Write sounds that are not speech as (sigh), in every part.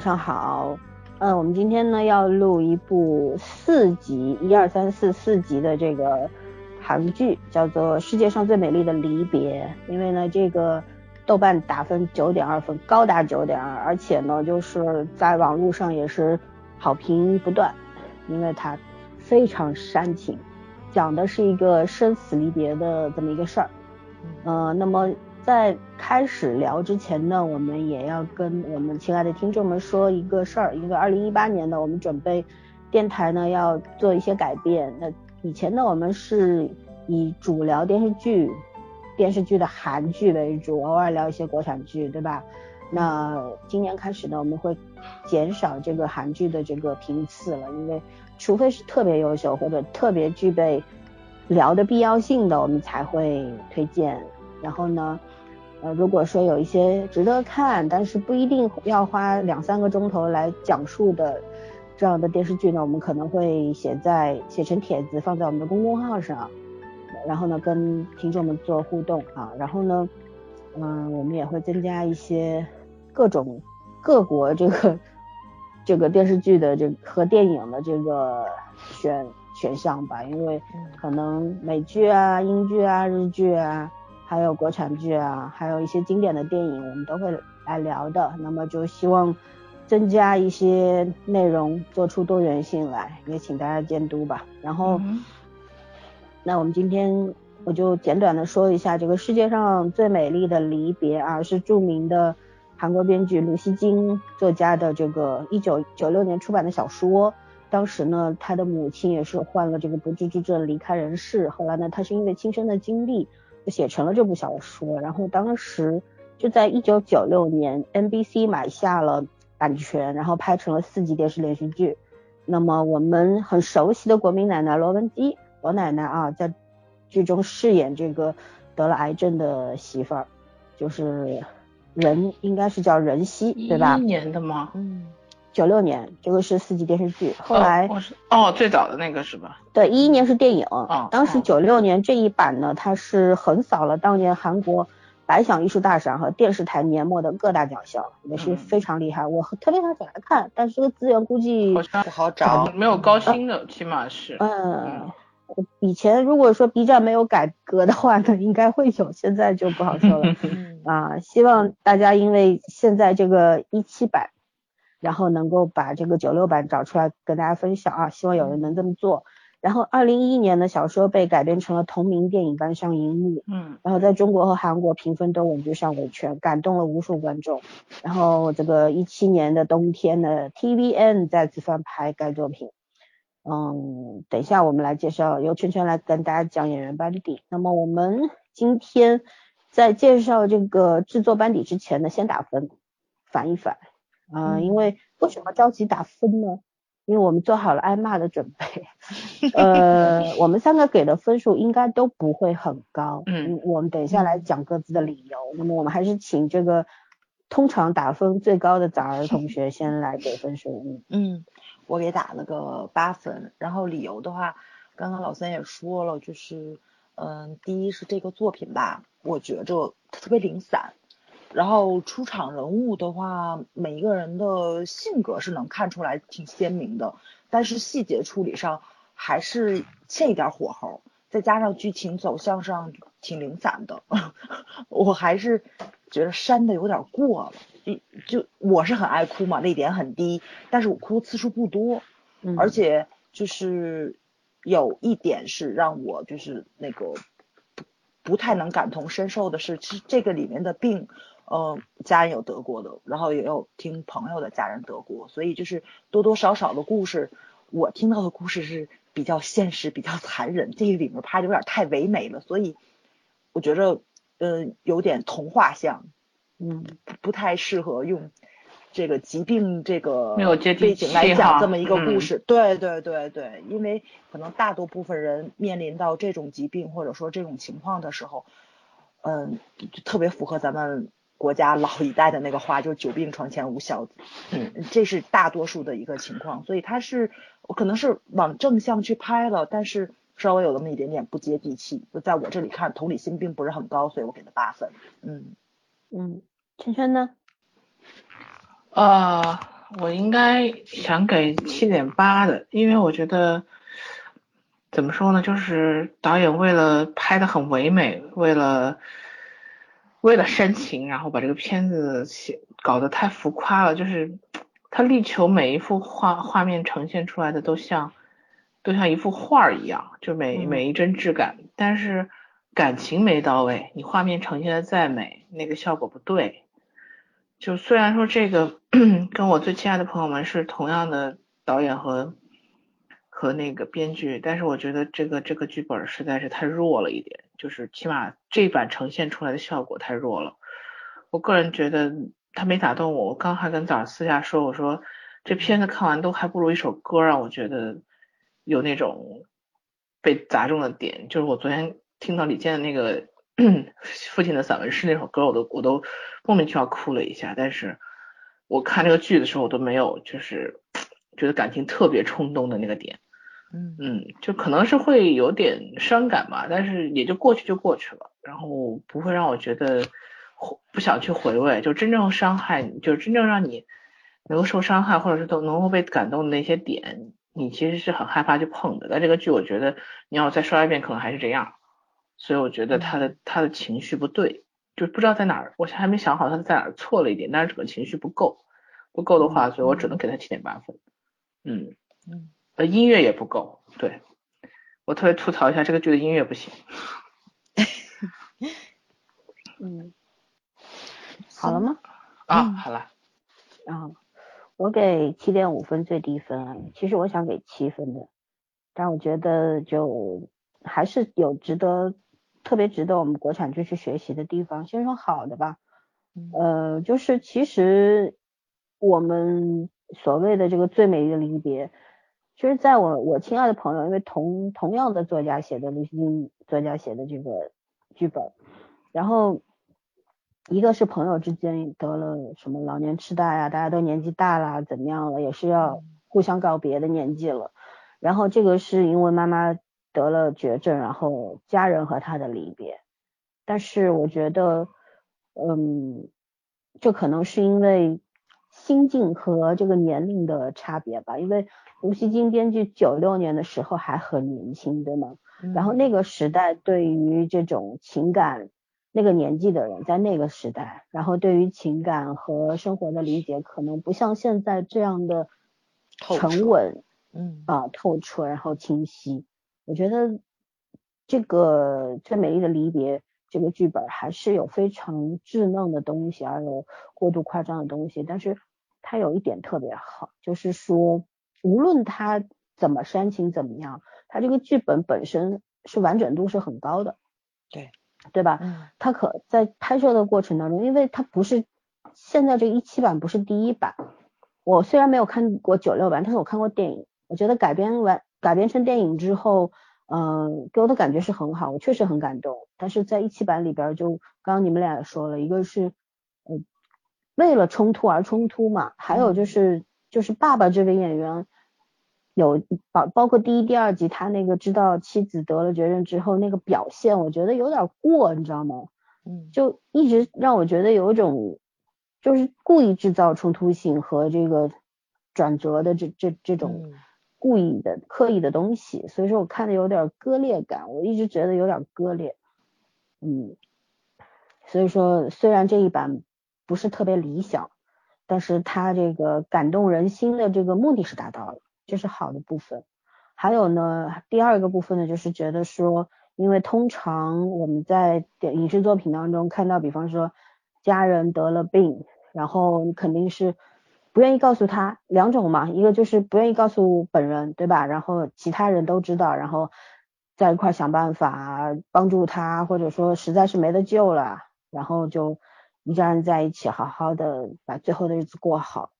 晚上好。嗯，我们今天呢要录一部四集，一二三四四集的这个韩剧，叫做《世界上最美丽的离别》。因为呢，这个豆瓣打分九点二分，高达九点二，而且呢，就是在网络上也是好评不断，因为它非常煽情，讲的是一个生死离别的这么一个事儿。嗯，那么。在开始聊之前呢，我们也要跟我们亲爱的听众们说一个事儿，因为二零一八年呢，我们准备电台呢要做一些改变。那以前呢，我们是以主聊电视剧、电视剧的韩剧为主，偶尔聊一些国产剧，对吧？那今年开始呢，我们会减少这个韩剧的这个频次了，因为除非是特别优秀或者特别具备聊的必要性的，我们才会推荐。然后呢？呃，如果说有一些值得看，但是不一定要花两三个钟头来讲述的这样的电视剧呢，我们可能会写在写成帖子放在我们的公众号上，然后呢跟听众们做互动啊，然后呢，嗯，我们也会增加一些各种各国这个这个电视剧的这和电影的这个选选项吧，因为可能美剧啊、英剧啊、日剧啊。还有国产剧啊，还有一些经典的电影，我们都会来聊的。那么就希望增加一些内容，做出多元性来，也请大家监督吧。然后，那我们今天我就简短的说一下这个世界上最美丽的离别啊，是著名的韩国编剧卢锡金作家的这个一九九六年出版的小说。当时呢，他的母亲也是患了这个不治之症离开人世。后来呢，他是因为亲身的经历。就写成了这部小说，然后当时就在一九九六年，NBC 买下了版权，然后拍成了四集电视连续剧。那么我们很熟悉的国民奶奶罗文姬，罗奶奶啊，在剧中饰演这个得了癌症的媳妇儿，就是任，应该是叫任熙，对吧？一年的吗？嗯。九六年，这个是四集电视剧，后来哦，最早的那个是吧？对，一一年是电影，当时九六年这一版呢，它是横扫了当年韩国百想艺术大赏和电视台年末的各大奖项，也是非常厉害。我特别想找来看，但是这个资源估计不好找，没有高清的，起码是。嗯，以前如果说 B 站没有改革的话呢，应该会有，现在就不好说了。(laughs) 啊，希望大家因为现在这个一七版。然后能够把这个九六版找出来跟大家分享啊，希望有人能这么做。然后二零一一年的小说被改编成了同名电影搬上荧幕，嗯，然后在中国和韩国评分都稳居上位圈，感动了无数观众。然后这个一七年的冬天呢，TVN 再次翻拍该作品。嗯，等一下我们来介绍，由圈圈来跟大家讲演员班底。那么我们今天在介绍这个制作班底之前呢，先打分，反一反。啊，因为为什么着急打分呢？因为我们做好了挨骂的准备。(laughs) 呃，我们三个给的分数应该都不会很高。嗯，我们等一下来讲各自的理由。那么我们还是请这个通常打分最高的早儿同学先来给分数。(laughs) 嗯，我给打了个八分。然后理由的话，刚刚老三也说了，就是嗯，第一是这个作品吧，我觉着特别零散。然后出场人物的话，每一个人的性格是能看出来挺鲜明的，但是细节处理上还是欠一点火候，再加上剧情走向上挺零散的，(laughs) 我还是觉得删的有点过了。就就我是很爱哭嘛，泪点很低，但是我哭次数不多，而且就是有一点是让我就是那个不不太能感同身受的是，其实这个里面的病。嗯，家人有得过的，然后也有听朋友的家人得过，所以就是多多少少的故事，我听到的故事是比较现实、比较残忍。这个里面拍的有点太唯美了，所以我觉着，嗯，有点童话像，嗯，不太适合用这个疾病这个背景来讲这么一个故事。对对对对，因为可能大多部分人面临到这种疾病或者说这种情况的时候，嗯，就特别符合咱们。国家老一代的那个话，就是久病床前无孝子，嗯，这是大多数的一个情况，所以他是我可能是往正向去拍了，但是稍微有那么一点点不接地气，就在我这里看同理心并不是很高，所以我给他八分，嗯。嗯，圈圈呢？呃，我应该想给七点八的，因为我觉得怎么说呢，就是导演为了拍的很唯美，为了为了煽情，然后把这个片子写搞得太浮夸了，就是他力求每一幅画画面呈现出来的都像都像一幅画一样，就每每一帧质感，但是感情没到位，你画面呈现的再美，那个效果不对。就虽然说这个 (clears throat) 跟我最亲爱的朋友们是同样的导演和和那个编剧，但是我觉得这个这个剧本实在是太弱了一点，就是起码这版呈现出来的效果太弱了。我个人觉得他没打动我。我刚还跟早上私下说，我说这片子看完都还不如一首歌让我觉得有那种被砸中的点。就是我昨天听到李健的那个。(clears throat) 父亲的散文诗那首歌，我都我都莫名其妙哭了一下。但是我看这个剧的时候，我都没有就是觉得感情特别冲动的那个点。嗯嗯，就可能是会有点伤感吧，但是也就过去就过去了，然后不会让我觉得不想去回味。就真正伤害，就真正让你能够受伤害，或者是都能够被感动的那些点，你其实是很害怕去碰的。但这个剧，我觉得你要再刷一遍，可能还是这样。所以我觉得他的他的情绪不对，就不知道在哪儿，我还没想好他在哪儿错了一点，但是整个情绪不够，不够的话，所以我只能给他七点八分。嗯嗯，呃，音乐也不够，对我特别吐槽一下这个剧的音乐不行。(laughs) 嗯，好了吗？啊，好了。啊，我给七点五分最低分，其实我想给七分的，但我觉得就。还是有值得特别值得我们国产剧去学习的地方。先说好的吧，呃，就是其实我们所谓的这个最美丽的离别，其实在我我亲爱的朋友，因为同同样的作家写的刘惜君作家写的这个剧本，然后一个是朋友之间得了什么老年痴呆啊，大家都年纪大了，怎么样了，也是要互相告别的年纪了，然后这个是因为妈妈。得了绝症，然后家人和他的离别，但是我觉得，嗯，这可能是因为心境和这个年龄的差别吧。因为吴锡金编剧九六年的时候还很年轻，对吗？然后那个时代对于这种情感，那个年纪的人在那个时代，然后对于情感和生活的理解，可能不像现在这样的沉稳，嗯啊，透彻，然后清晰。我觉得这个最美丽的离别这个剧本还是有非常稚嫩的东西，而有过度夸张的东西。但是它有一点特别好，就是说无论他怎么煽情怎么样，他这个剧本本身是完整度是很高的。对，对吧？嗯。它可在拍摄的过程当中，因为他不是现在这一七版不是第一版，我虽然没有看过九六版，但是我看过电影，我觉得改编完。改编成电影之后，嗯，给我的感觉是很好，我确实很感动。但是在一期版里边，就刚刚你们俩也说了一个是，嗯，为了冲突而冲突嘛，还有就是就是爸爸这位演员有包包括第一、第二集他那个知道妻子得了绝症之后那个表现，我觉得有点过，你知道吗？嗯，就一直让我觉得有一种就是故意制造冲突性和这个转折的这这这种。故意的、刻意的东西，所以说我看的有点割裂感，我一直觉得有点割裂，嗯，所以说虽然这一版不是特别理想，但是他这个感动人心的这个目的是达到了，这是好的部分。还有呢，第二个部分呢，就是觉得说，因为通常我们在影视作品当中看到，比方说家人得了病，然后你肯定是。不愿意告诉他两种嘛，一个就是不愿意告诉本人，对吧？然后其他人都知道，然后在一块想办法帮助他，或者说实在是没得救了，然后就一家人在一起好好的把最后的日子过好。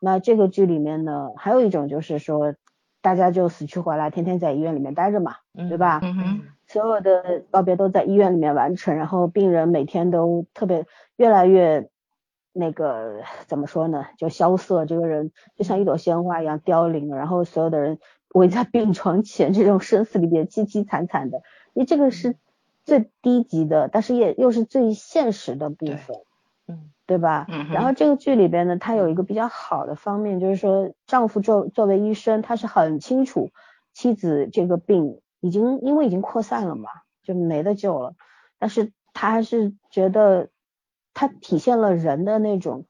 那这个剧里面呢，还有一种就是说，大家就死去活来，天天在医院里面待着嘛，对吧？嗯所有的告别都在医院里面完成，然后病人每天都特别越来越。那个怎么说呢？就萧瑟，这个人就像一朵鲜花一样凋零。然后所有的人围在病床前，这种生死离别，凄凄惨惨的。因为这个是最低级的，但是也又是最现实的部分。嗯，对吧？嗯哼。然后这个剧里边呢，它有一个比较好的方面，就是说丈夫作作为医生，他是很清楚妻子这个病已经因为已经扩散了嘛，就没得救了，但是他还是觉得他体现了人的那种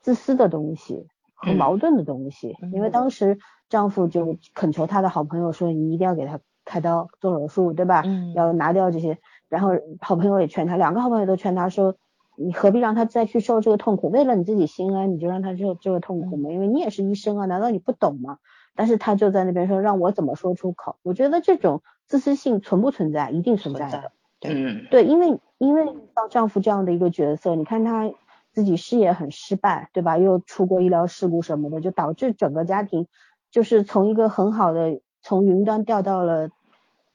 自私的东西和嗯。矛盾的东西，嗯。因为当时丈夫就恳求他的好朋友说，你一定要给他开刀做手术，对吧？嗯。要拿掉这些，然后好朋友也劝他，两个好朋友都劝他说，你何必让他再去受这个痛苦？为了你自己心安，你就让他受这个痛苦吗，因为你也是医生啊，难道你不懂吗？但是他就在那边说，让我怎么说出口？我觉得这种自私性存不存在？一定存在的。对嗯对，因为因为到丈夫这样的一个角色，你看他自己事业很失败，对吧？又出过医疗事故什么的，就导致整个家庭就是从一个很好的从云端掉到了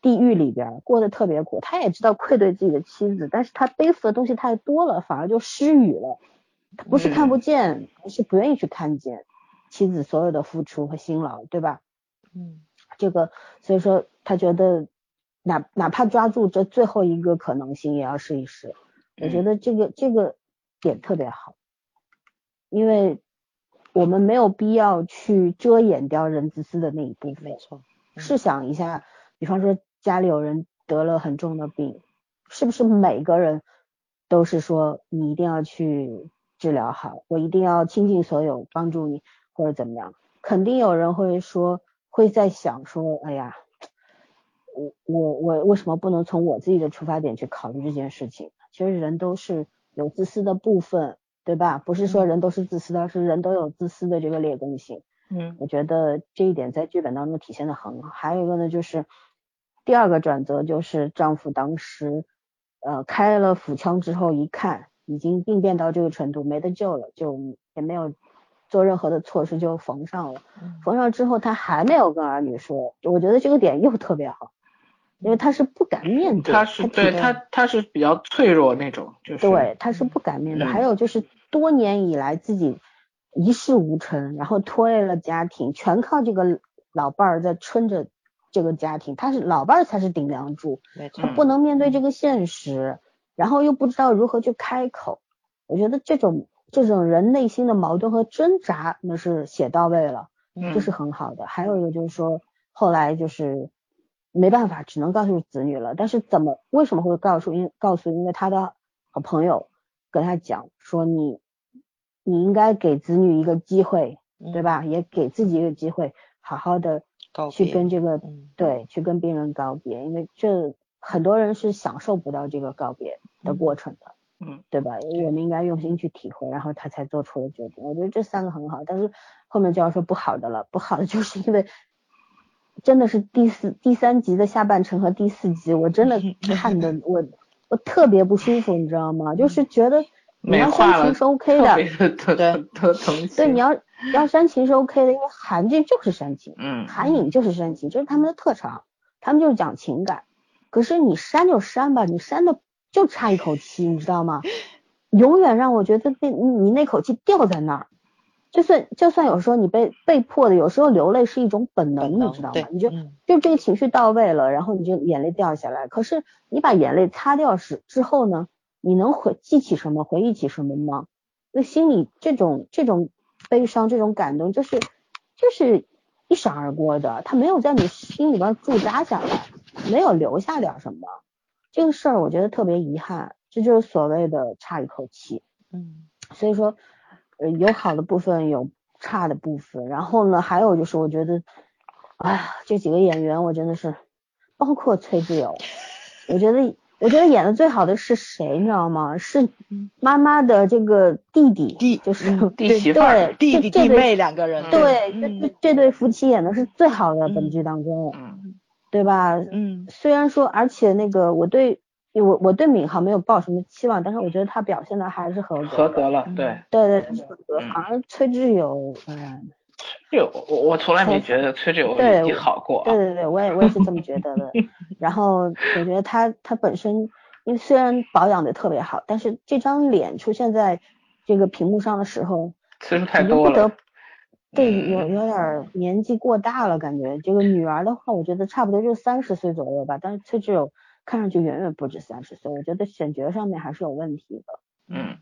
地狱里边，过得特别苦。他也知道愧对自己的妻子，但是他背负的东西太多了，反而就失语了。他不是看不见，而是不愿意去看见妻子所有的付出和辛劳，对吧？嗯这个，所以说他觉得哪哪怕抓住这最后一个可能性，也要试一试。我觉得这个这个点特别好，因为我们没有必要去遮掩掉人自私的那一部分没。错，嗯试想一下，比方说家里有人得了很重的病，是不是每个人都是说你一定要去治疗好，我一定要倾尽所有帮助你，或者怎么样？肯定有人会说，会在想说，哎呀，我我我为什么不能从我自己的出发点去考虑这件事情？其实人都是有自私的部分，对吧？不是说人都是自私的，而是人都有自私的这个劣根性。嗯我觉得这一点在剧本当中体现的很好。还有一个呢，就是第二个转折，就是丈夫当时呃开了腹腔之后，一看已经病变到这个程度，没得救了，就也没有做任何的措施就缝上了。嗯缝上之后，他还没有跟儿女说，我觉得这个点又特别好，因为他是不敢面对，他是体对他他是比较脆弱那种，就是对，他是不敢面对。嗯还有就是多年以来自己一事无成，然后拖累了家庭，全靠这个老伴儿在撑着这个家庭，他是老伴儿才是顶梁柱，没错他，不能面对这个现实，然后又不知道如何去开口。我觉得这种这种人内心的矛盾和挣扎，那是写到位了。嗯这是很好的。还有一个就是说，后来就是没办法，只能告诉子女了。但是怎么为什么会告诉？因告诉因为他的好朋友跟他讲说你你应该给子女一个机会，对吧？也给自己一个机会，好好的去跟这个嗯对去跟病人告别，因为这很多人是享受不到这个告别的过程的。嗯，对吧？我们应该用心去体会，然后他才做出了决定。我觉得这三个很好，但是后面就要说不好的了。不好的就是因为真的是第四、第三集的下半程和第四集，我真的看的 (laughs) 我我特别不舒服，你知道吗？就是觉得你美要化了煽情是 OK 的，对特同情，对，你要要煽情是 OK 的，因为韩剧就是煽情，嗯韩影就是煽情，这是他们的特长，他们就是讲情感。可是你煽就煽吧，你煽的就差一口气，你知道吗？永远让我觉得那你那口气掉在那儿。就算就算有时候你被被迫的，有时候流泪是一种本能，你知道吗？你就嗯就这个情绪到位了，然后你就眼泪掉下来。可是你把眼泪擦掉时之后呢，你能回记起什么，回忆起什么吗？那心里这种这种悲伤，这种感动，就是就是一闪而过的，它没有在你心里边驻扎下来，没有留下点什么。这个事儿我觉得特别遗憾，这就是所谓的差一口气。嗯所以说，呃，有好的部分，有差的部分。然后呢，还有就是我觉得，哎呀，这几个演员我真的是，包括崔智友，我觉得我觉得演的最好的是谁，你知道吗？是嗯妈妈的这个弟弟，弟就是嗯弟媳妇儿弟弟弟妹两个人，对，嗯这这这对夫妻演的是最好的，本嗯剧当中，嗯对吧？嗯虽然说，而且那个我对我我对闵行没有抱什么期望，但是我觉得他表现的还是合格。合格了，嗯对，对对，是合格。而崔智友，嗯，(laughs) 这个我我从来没觉得崔志友对演技好过啊，(laughs) 对对对，我也我也是这么觉得的。(laughs) 然后我觉得他他本身，因为虽然保养的特别好，但是这张脸出现在这个屏幕上的时候，次数太多了得，对，嗯有有点儿年纪过大了，感觉这个女儿的话，我觉得差不多就三十岁左右吧，但是崔智友看上去远远不止三十岁，我觉得选角上面还是有问题的。嗯，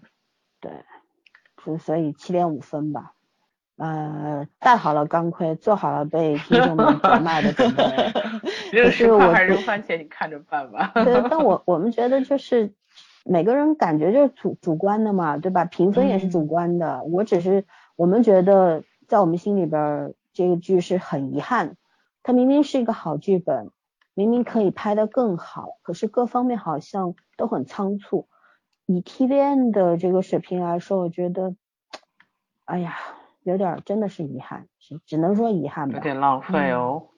对，就所以七点五分吧。呃，戴好了钢盔，做好了被听众们责骂的准备。(laughs) 就是我还是扔番茄，你看着办吧。对，但我 (laughs) 我们觉得就是每个人感觉就是主主观的嘛，对吧？评分也是主观的。我只是我们觉得在我们心里边，这个剧是很遗憾。它明明是一个好剧本，明明可以拍得更好，可是各方面好像都很仓促。以 TVN 的这个水平来说，我觉得，哎呀。有点真的是遗憾，是只能说遗憾吧。有点浪费哦。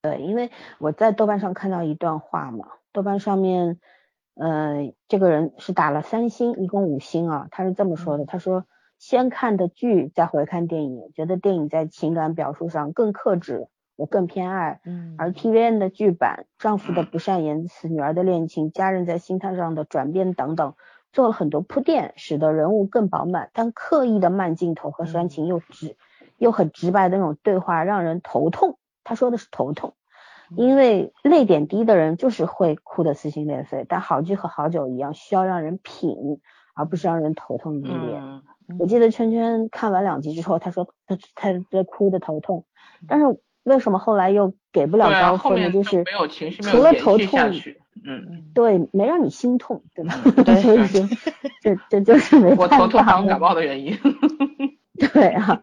对，因为我在豆瓣上看到一段话嘛，豆瓣上面，呃，这个人是打了三星，一共五星啊。他是这么说的，他说先看的剧，再回看电影，觉得电影在情感表述上更克制，我更偏爱。嗯。而 TVN 的剧版，丈夫的不善言辞，女儿的恋情，家人在心态上的转变等等。做了很多铺垫，使得人物更饱满，但刻意的慢镜头和煽情又直又很直白的那种对话让人头痛。他说的是头痛，因为泪点低的人就是会哭得撕心裂肺。但好剧和好酒一样，需要让人品，而不是让人头痛欲裂。我记得圈圈看完两集之后，他说他他在哭的头痛，但是为什么后来又给不了高分呢？就是除了头痛。嗯，对，没让你心痛，对吧？(laughs) 所以说，这这就是没我头痛还有感冒的原因。对啊，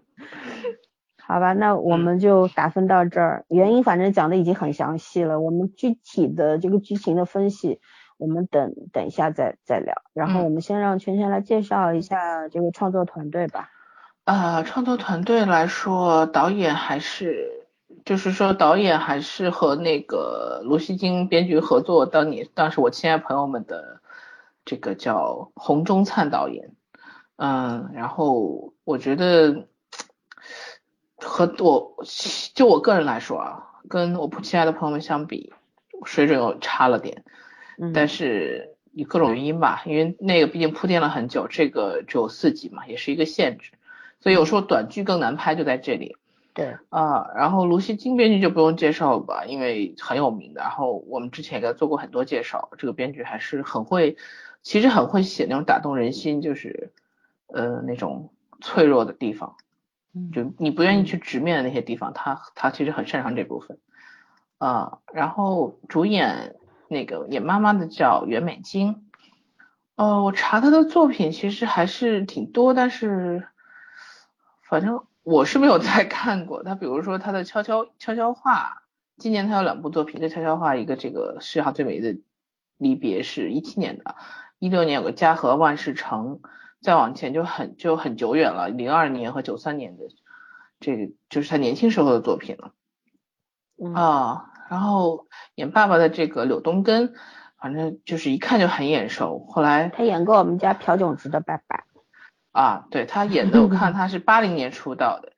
好吧，那我们就打分到这儿。原因反正讲的已经很详细了，我们具体的这个剧情的分析，我们等等一下再再聊。然后我们先让圈圈来介绍一下这个创作团队吧。啊，创作团队来说，导演还是。就是说，导演还是和那个卢锡金编剧合作。当你，当时我亲爱朋友们的这个叫洪忠灿导演，嗯，然后我觉得和我就我个人来说啊，跟我不亲爱的朋友们相比，水准又差了点。嗯，但是以各种原因吧，因为那个毕竟铺垫了很久，这个只有四集嘛，也是一个限制，所以有时候短剧更难拍，就在这里。对啊，然后卢锡金编剧就不用介绍了吧，因为很有名的。然后我们之前给他做过很多介绍，这个编剧还是很会，其实很会写那种打动人心，就是呃那种脆弱的地方，就你不愿意去直面的那些地方，他他其实很擅长这部分啊。然后主演那个演妈妈的叫袁美晶，呃，我查他的作品其实还是挺多，但是反正。我是没有再看过他，比如说他的悄悄悄悄话，今年他有两部作品，一个悄悄话，一个这个世界上最美的离别是一七年的，一六年有个家和万事成，再往前就很就很久远了，零二年和九三年的这个就是他年轻时候的作品了，啊，然后演爸爸的这个柳东根，反正就是一看就很眼熟，后来他演过我们家朴炯植的爸爸。啊，对他演的，我看他是八零年出道的，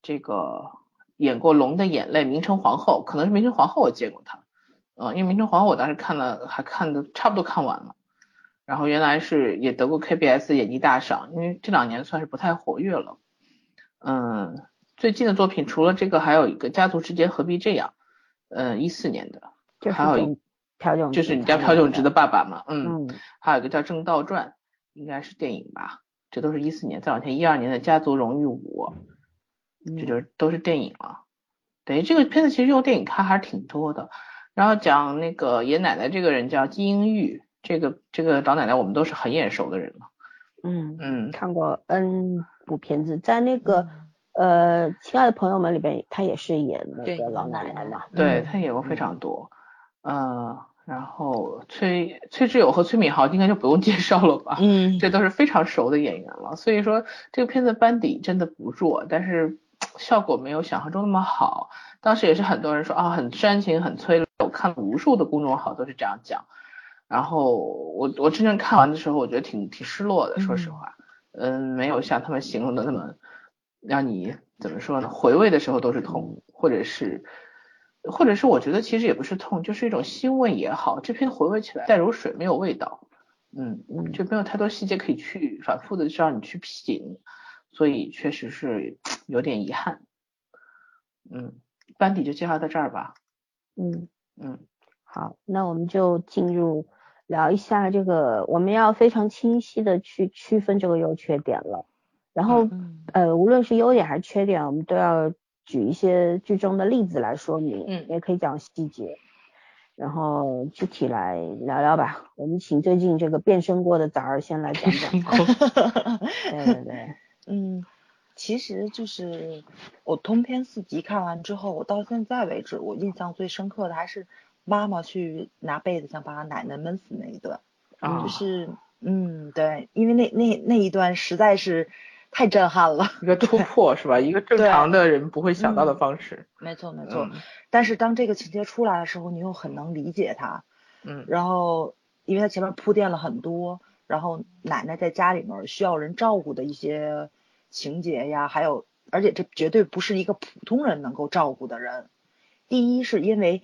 这个演过《龙的眼泪》《明成皇后》，可能是《明成皇后》我见过他，嗯，因为《明成皇后》我当时看了，还看的差不多看完了，然后原来是也得过 KBS 演技大赏，因为这两年算是不太活跃了，嗯，最近的作品除了这个，还有一个《家族之间何必这样》，嗯，一四年的，还有一朴炯，就是你家朴炯植的爸爸嘛，嗯，还有一个叫《正道传》，应该是电影吧。这都是一四年，再往前一二年的《家族荣誉五》，这就是都是电影了。等于这个片子其实用电影看还是挺多的。然后讲那个爷奶奶这个人叫金英玉，这个这个老奶奶我们都是很眼熟的人了。嗯嗯，看过 N 部片子，在那个呃亲爱的朋友们里边，她也是演那个老奶奶嘛。对，她演过非常多。嗯。然后崔崔智友和崔敏豪应该就不用介绍了吧？嗯，这都是非常熟的演员了。所以说这个片子班底真的不弱，但是效果没有想象中那么好。当时也是很多人说啊，很煽情，很催泪。我看了无数的公众号都是这样讲。然后我我真正看完的时候，我觉得挺挺失落的，说实话。嗯，没有像他们形容的那么让你怎么说呢？回味的时候都是痛，或者是。或者是我觉得其实也不是痛，就是一种欣慰也好。这篇回味起来淡如水，没有味道，嗯嗯，就没有太多细节可以去反复的让你去品，所以确实是 (tsk) 有点遗憾。嗯，班底就介绍到这儿吧。嗯嗯，好，那我们就进入聊一下这个，我们要非常清晰的去区分这个优缺点了。然后嗯呃，无论是优点还是缺点，我们都要举一些剧中的例子来说明，嗯也可以讲细节，然后具体来聊聊吧。我们请最近这个变身过的崽儿先来讲讲。(laughs) 对对对，(laughs) 嗯，其实就是我通篇四集看完之后，我到现在为止，我印象最深刻的还是妈妈去拿被子想把奶奶闷死那一段，啊就是嗯，对，因为那那那一段实在是太震撼了。一个突破是吧？一个正常的人不会想到的嗯方式。没错没错，嗯但是当这个情节出来的时候，你又很能理解他，嗯然后因为他前面铺垫了很多，然后奶奶在家里面需要人照顾的一些情节呀，还有，而且这绝对不是一个普通人能够照顾的人。第一是因为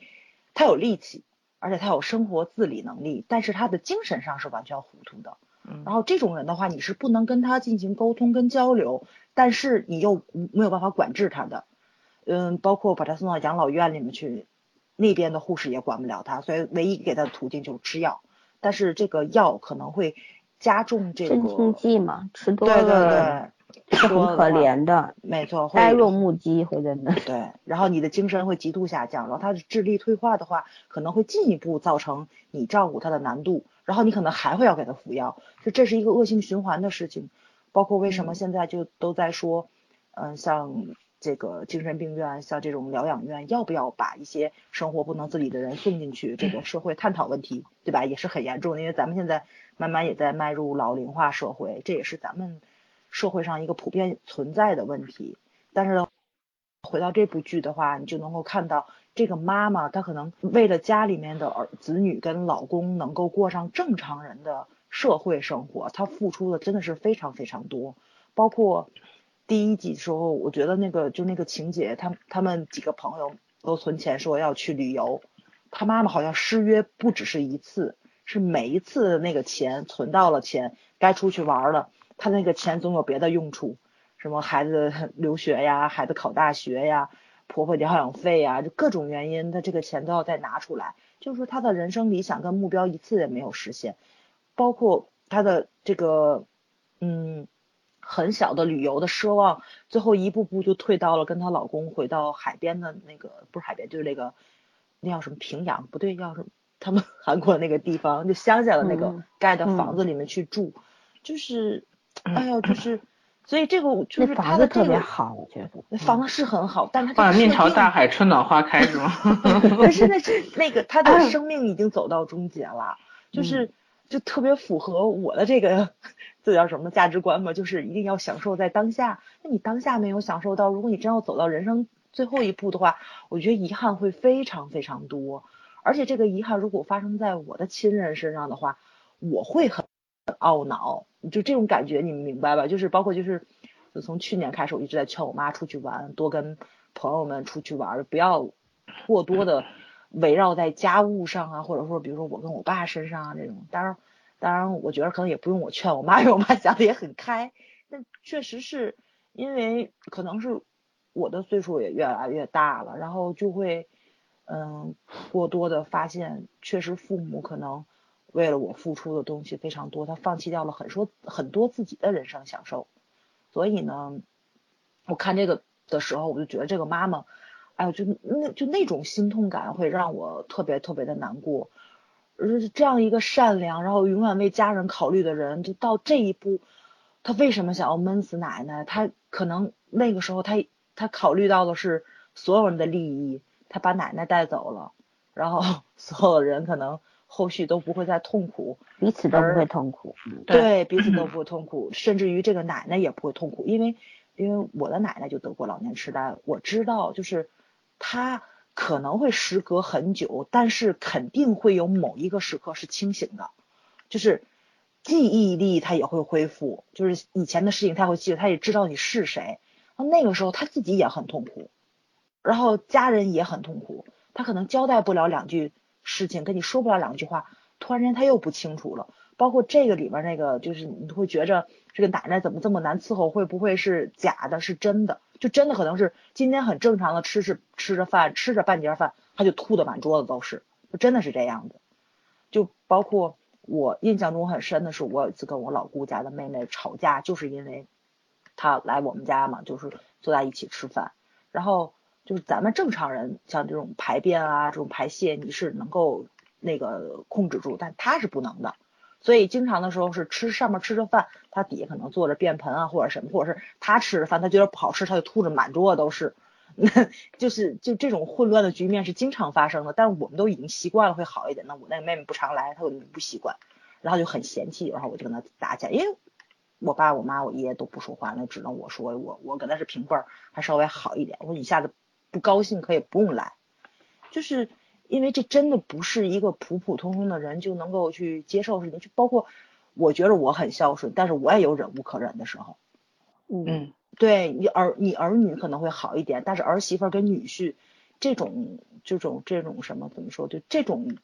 他有力气，而且他有生活自理能力，但是他的精神上是完全糊涂的。嗯然后这种人的话，你是不能跟他进行沟通跟交流，但是你又没有办法管制他的。嗯，包括把他送到养老院里面去，那边的护士也管不了他，所以唯一给他的途径就是吃药。但是这个药可能会加重这个镇静，剂嘛，吃多了对对对，是很可怜的，没错，呆若木鸡会在那。(laughs) 对，然后你的精神会极度下降，然后他的智力退化的话，可能会进一步造成你照顾他的难度，然后你可能还会要给他服药，就这是一个恶性循环的事情。包括为什么嗯现在就都在说，嗯、像这个精神病院，像这种疗养院，要不要把一些生活不能自理的人送进去，这个社会探讨问题，对吧？也是很严重的，因为咱们现在慢慢也在迈入老龄化社会，这也是咱们社会上一个普遍存在的问题。但是回到这部剧的话，你就能够看到这个妈妈，她可能为了家里面的儿子女跟老公能够过上正常人的社会生活，她付出的真的是非常非常多。包括第一集的时候，我觉得那个就那个情节，他他们几个朋友都存钱说要去旅游，他妈妈好像失约不只是一次，是每一次那个钱存到了钱，该出去玩了，他那个钱总有别的用处。什么孩子 (laughs) 留学呀，孩子考大学呀，婆婆疗养费呀，就各种原因，她这个钱都要再拿出来。就是说她的人生理想跟目标一次也没有实现，包括她的这个嗯很小的旅游的奢望，最后一步步就退到了跟她老公回到海边的那个不是海边，就是那个那叫什么平阳不对，叫什么他们 (laughs) 韩国那个地方，就乡下的那个嗯盖的房子里面去住，就是 (clears throat) 哎呀就是。所以这个就是他房子特的这个别好，我觉得。那房子是很好，但是他哇，面朝大海，春暖花开是吗？(laughs) 但是那是那个他的生命已经走到终结了，嗯就是就特别符合我的这个这叫什么价值观嘛，就是一定要享受在当下。那你当下没有享受到，如果你真要走到人生最后一步的话，我觉得遗憾会非常非常多。而且这个遗憾如果发生在我的亲人身上的话，我会很很懊恼。就这种感觉，你们明白吧？就是包括就是，就从去年开始，我一直在劝我妈出去玩，多跟朋友们出去玩，不要过多的围绕在家务上啊，或者说比如说我跟我爸身上啊这种。当然，当然，我觉得可能也不用我劝我妈，(laughs) 因为我妈想的也很开。但确实是因为可能是我的岁数也越来越大了，然后就会嗯过多的发现，确实父母可能。为了我付出的东西非常多，他放弃掉了很多很多自己的人生享受，所以呢，我看这个的时候，我就觉得这个妈妈，哎，就那就那种心痛感会让我特别特别的难过。而这样一个善良，然后永远为家人考虑的人，就到这一步，他为什么想要闷死奶奶？他可能那个时候他他考虑到的是所有人的利益，他把奶奶带走了，然后 (laughs) 所有人可能。后续都不会再痛苦，彼此都不会痛苦。对，彼此都不会痛苦，甚至于这个奶奶也不会痛苦，因为因为我的奶奶就得过老年痴呆，我知道就是她可能会时隔很久，但是肯定会有某一个时刻是清醒的，就是记忆力她也会恢复，就是以前的事情她会记得，她也知道你是谁，那个时候她自己也很痛苦，然后家人也很痛苦，她可能交代不了两句。事情跟你说不了两句话，突然间他又不清楚了。包括这个里边那个，就是你会觉着这个奶奶怎么这么难伺候？会不会是假的？是真的？就真的可能是今天很正常的吃吃吃着饭，吃着半截饭，他就吐的满桌子都是，就真的是这样子。就包括我印象中很深的是，我有一次跟我老姑家的妹妹吵架，就是因为她来我们家嘛，就是坐在一起吃饭，然后就是咱们正常人像这种排便啊，这种排泄你是能够那个控制住，但他是不能的。所以经常的时候是吃上面吃着饭，他底下可能坐着便盆啊或者什么，或者是他吃着饭他觉得不好吃，他就吐着满桌子都是，(laughs) 就是就这种混乱的局面是经常发生的。但是我们都已经习惯了会好一点。那我那个妹妹不常来，她不习惯，然后就很嫌弃，然后我就跟她打起来，因为我爸我妈我爷爷都不说话，那只能我说我我跟他是平辈儿，还稍微好一点。我说你下次不高兴可以不用来，就是。因为这真的不是一个普普通通的人就能够去接受事情，就包括我觉得我很孝顺，但是我也有忍无可忍的时候。嗯，对你儿你儿女可能会好一点，但是儿媳妇跟女婿这种这种这种什么怎么说？就这种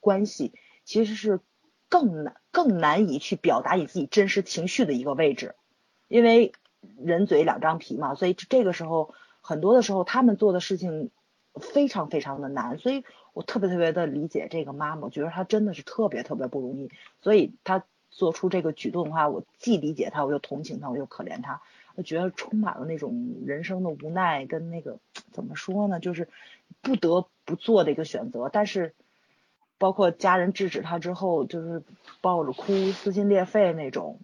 关系其实是更难更难以去表达你自己真实情绪的一个位置，因为人嘴两张皮嘛，所以这个时候很多的时候他们做的事情非常非常的难，所以。我特别特别的理解这个妈妈，我觉得她真的是特别特别不容易，所以她做出这个举动的话，我既理解她，我又同情她，我又可怜她，我觉得充满了那种人生的无奈跟那个怎么说呢，就是不得不做的一个选择。但是包括家人制止她之后，就是抱着哭撕心裂肺那种。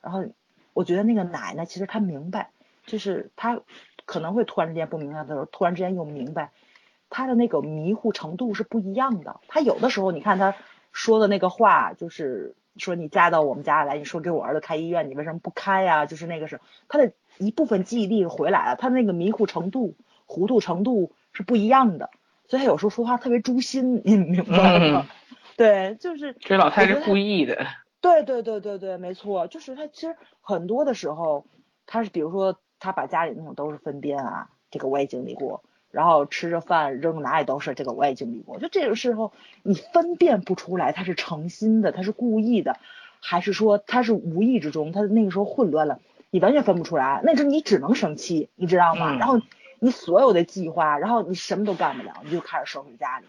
然后我觉得那个奶奶其实她明白，就是她可能会突然之间不明白的时候，突然之间又明白。他的那个迷糊程度是不一样的。他有的时候，你看他说的那个话，就是说你嫁到我们家来，你说给我儿子开医院，你为什么不开呀？就是那个是他的一部分记忆力回来了，他那个迷糊程度、糊涂程度是不一样的。所以他有时候说话特别诛心，你明白吗？对，就是这老太太是故意的。对对对对对，没错，就是他其实很多的时候，他是比如说他把家里那种都是粪便啊，这个我也经历过。然后吃着饭扔哪里都是，这个我也经历过。就这个时候，你分辨不出来他是诚心的，他是故意的，还是说他是无意之中，他那个时候混乱了，你完全分不出来。那时候你只能生气，你知道吗？然后你所有的计划，然后你什么都干不了，你就开始收拾家里。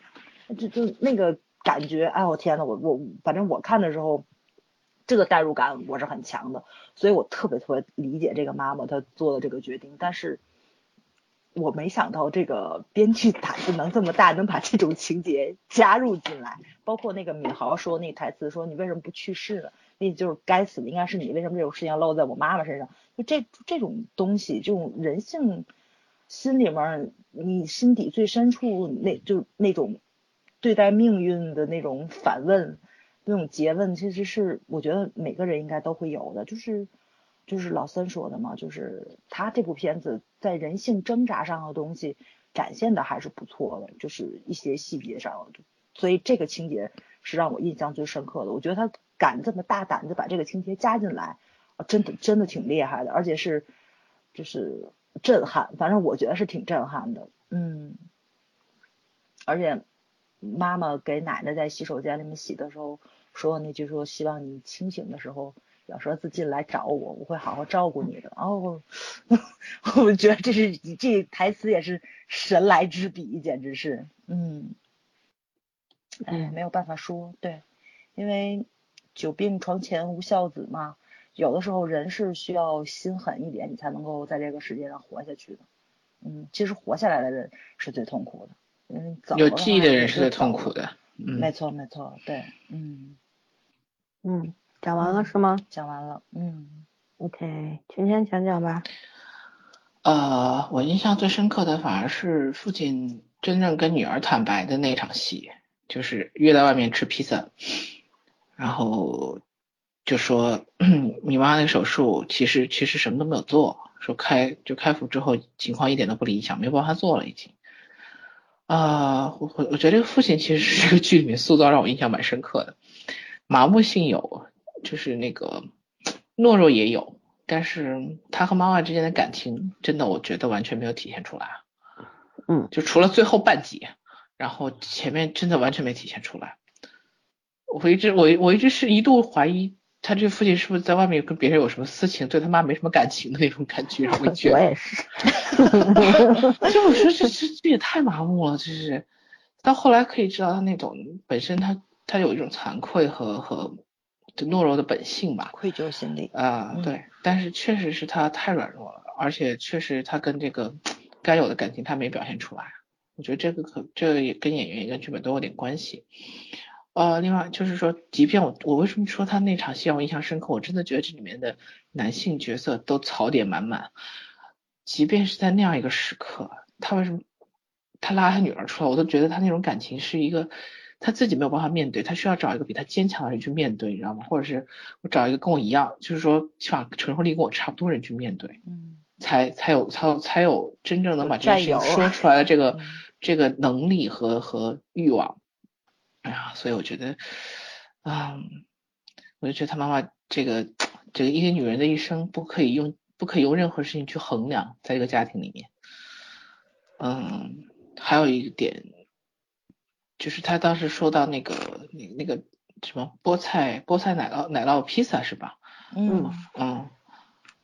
就就那个感觉，哎我天呐，我我反正我看的时候，这个代入感我是很强的，所以我特别特别理解这个妈妈她做的这个决定，但是。我没想到这个编剧胆子能这么大，能把这种情节加入进来。包括那个敏豪说那台词，说你为什么不去世呢？那就是该死的应该是你，为什么这种事情要落在我妈妈身上？就这这种东西，这种人性心里面，你心底最深处那就那种对待命运的那种反问，那种诘问，其实是我觉得每个人应该都会有的，就是。就是老三说的嘛，就是他这部片子在人性挣扎上的东西展现的还是不错的，就是一些细节上，所以这个情节是让我印象最深刻的。我觉得他敢这么大胆子把这个情节加进来，真的真的挺厉害的，而且是就是震撼，反正我觉得是挺震撼的，嗯。而且妈妈给奶奶在洗手间里面洗的时候说那句说希望你清醒的时候。小舌自尽来找我，我会好好照顾你的。哦，(laughs) 我觉得这是这台词也是神来之笔，简直是，嗯，哎，没有办法说，对，因为久病床前无孝子嘛，有的时候人是需要心狠一点，你才能够在这个世界上活下去的。嗯，其实活下来的人是最痛苦的，嗯，有记忆的人是最痛苦的。嗯，没错没错，对，嗯，嗯。讲完了是吗？讲完了，嗯，OK，芊芊讲讲吧。呃，我印象最深刻的反而是父亲真正跟女儿坦白的那场戏，就是约在外面吃披萨，然后就说你妈那个手术其实其实什么都没有做，说开就开腹之后情况一点都不理想，没有办法做了已经。啊，我我我觉得这个父亲其实是这个剧里面塑造让我印象蛮深刻的，麻木性有。就是那个懦弱也有，但是他和妈妈之间的感情，真的我觉得完全没有体现出来。嗯，就除了最后半集，然后前面真的完全没体现出来。我一直我我一直是一度怀疑他这父亲是不是在外面跟别人有什么私情，对他妈没什么感情的那种感觉。我觉得 (laughs) 我也是。(laughs) 就我说这这这也太麻木了，就是到后来可以知道他那种本身他他有一种惭愧和和。就懦弱的本性吧，愧疚心理啊、嗯对，但是确实是他太软弱了，而且确实他跟这个该有的感情他没表现出来，我觉得这个可这个也跟演员也跟剧本都有点关系。呃，另外就是说，即便我我为什么说他那场戏让我印象深刻，我真的觉得这里面的男性角色都槽点满满，即便是在那样一个时刻，他为什么他拉他女儿出来，我都觉得他那种感情是一个他自己没有办法面对，他需要找一个比他坚强的人去面对，你知道吗？或者是我找一个跟我一样，就是说起码承受力跟我差不多的人去面对，嗯才才有才有才有真正能把这件事情说出来的这个 (laughs) 嗯这个能力和和欲望。哎呀，所以我觉得，嗯，我就觉得他妈妈这个这个一个女人的一生不可以用不可以用任何事情去衡量，在一个家庭里面。嗯，还有一点，就是他当时说到那个那那个什么菠菜菠菜奶酪奶酪披萨是吧？嗯嗯，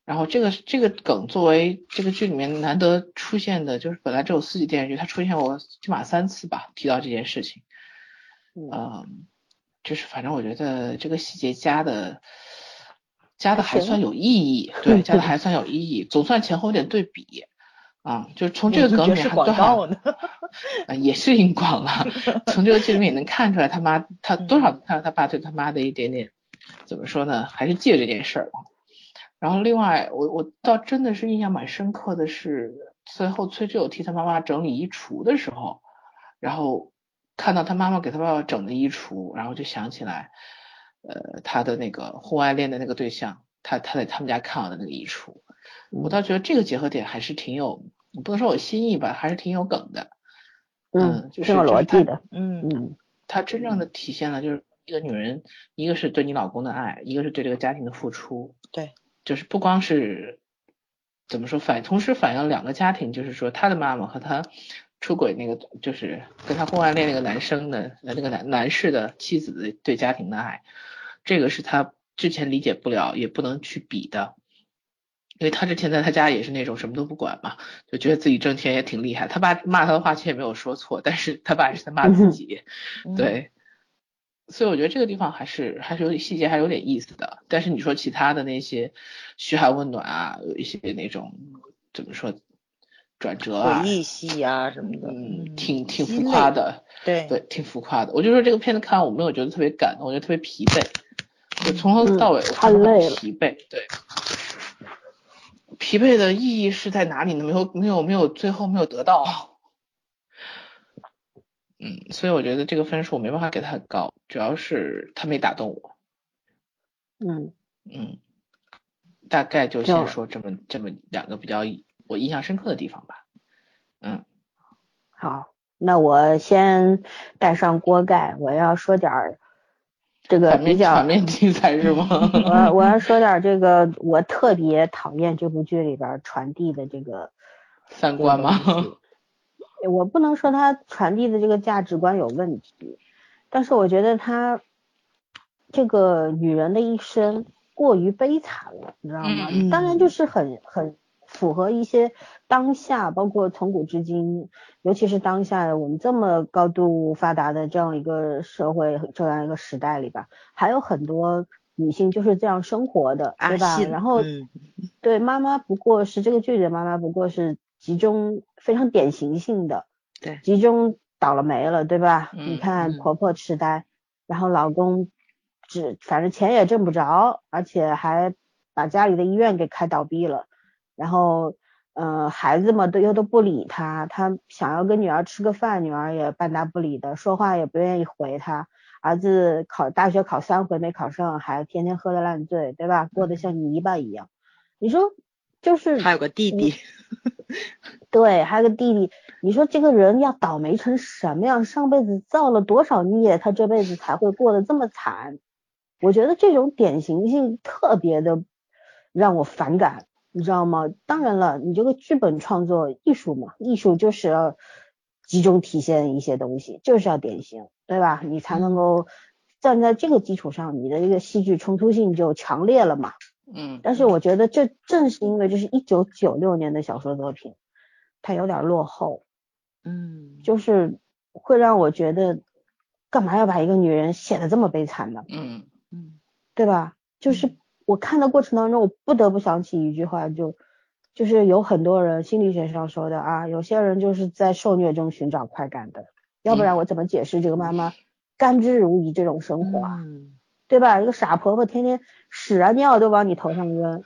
然后这个这个梗作为这个剧里面难得出现的，就是本来只有四集电视剧，它出现过起码三次吧，提到这件事情。嗯嗯，就是反正我觉得这个细节加的加的还算有意义，对，(laughs) 加的还算有意义，总算前后有点对比。啊，就是从这个梗我就觉得是里面还 (laughs) 啊，也是硬广了。从这个剧里面也能看出来，他 (laughs) 妈他多嗯少能看到他爸对他妈的一点点，怎么说呢？还是借这件事儿。然后另外，我我倒真的是印象蛮深刻的是，最后崔志友替他妈妈整理衣橱的时候，然后看到他妈妈给他爸爸整的衣橱，然后就想起来，呃，他的那个婚外恋的那个对象，他他在他们家看到的那个衣橱，我倒觉得这个结合点还是挺有，不能说我心意吧，还是挺有梗的。嗯就是挺有逻辑的，嗯嗯它真正的体现了就是一个女人，一个是对你老公的爱，一个是对这个家庭的付出。对，就是不光是怎么说反，同时反映了两个家庭，就是说她的妈妈和她出轨那个，就是跟他婚外恋那个男生的呃那个男男士的妻子的对家庭的爱，这个是他之前理解不了，也不能去比的。因为他之前在他家也是那种什么都不管嘛，就觉得自己挣钱也挺厉害。他爸骂他的话其实也没有说错，但是他爸也是在骂自己。嗯对，所以我觉得这个地方还是还是有点细节，还是有点意思的。但是你说其他的那些嘘寒问暖啊，有一些那种怎么说转折啊回，忆戏啊什么的，嗯，挺挺浮夸，的，对对，挺浮夸的。我就说这个片子看完我没有觉得特别感动，我觉得特别疲惫，我从头嗯到尾很累了疲惫，对。疲惫的意义是在哪里呢？没有没有没有，最后没有得到。嗯，所以我觉得这个分数我没办法给他很高，主要是他没打动我。嗯嗯，大概就就先说这么这么两个比较我印象深刻的地方吧。嗯，好，那我先盖上锅盖，我要说点儿这个比较反面题材是吗？(laughs) 我我要说点儿这个我特别讨厌这部剧里边儿传递的这个三观吗？我不能说它传递的这个价值观有问题，但是我觉得它这个女人的一生过于悲惨了，你知道吗？嗯当然就是很很符合一些当下，包括从古至今，尤其是当下我们这么高度发达的这样一个社会、这样一个时代里吧，还有很多女性就是这样生活的，阿对吧？信然后嗯对妈妈不过是这个剧里的妈妈不过是集中非常典型性的，对集中倒了霉了，对吧？嗯你看嗯婆婆痴呆，然后老公只反正钱也挣不着，而且还把家里的医院给开倒闭了，然后呃孩子嘛都又都不理他，他想要跟女儿吃个饭，女儿也半搭不理的，说话也不愿意回他。儿子考大学考三回没考上，还天天喝的烂醉，对吧？过得像泥巴一样。你说就是还有个弟弟，对，还有个弟弟，你说这个人要倒霉成什么样？上辈子造了多少孽，他这辈子才会过得这么惨？我觉得这种典型性特别的让我反感，你知道吗？当然了，你这个剧本创作艺术嘛，艺术就是要集中体现一些东西，就是要典型，对吧？你才能够站在这个基础上，你的这个戏剧冲突性就强烈了嘛。嗯，但是我觉得这正是因为这是一九九六年的小说作品，它有点落后，嗯，就是会让我觉得，干嘛要把一个女人写的这么悲惨呢？嗯嗯对吧？就是我看的过程当中，我不得不想起一句话，就就是有很多人心理学上说的啊，有些人就是在受虐中寻找快感的，要不然我怎么解释这个妈妈甘之如饴这种生活啊？嗯对吧？一个傻婆婆天天屎啊尿都往你头上扔，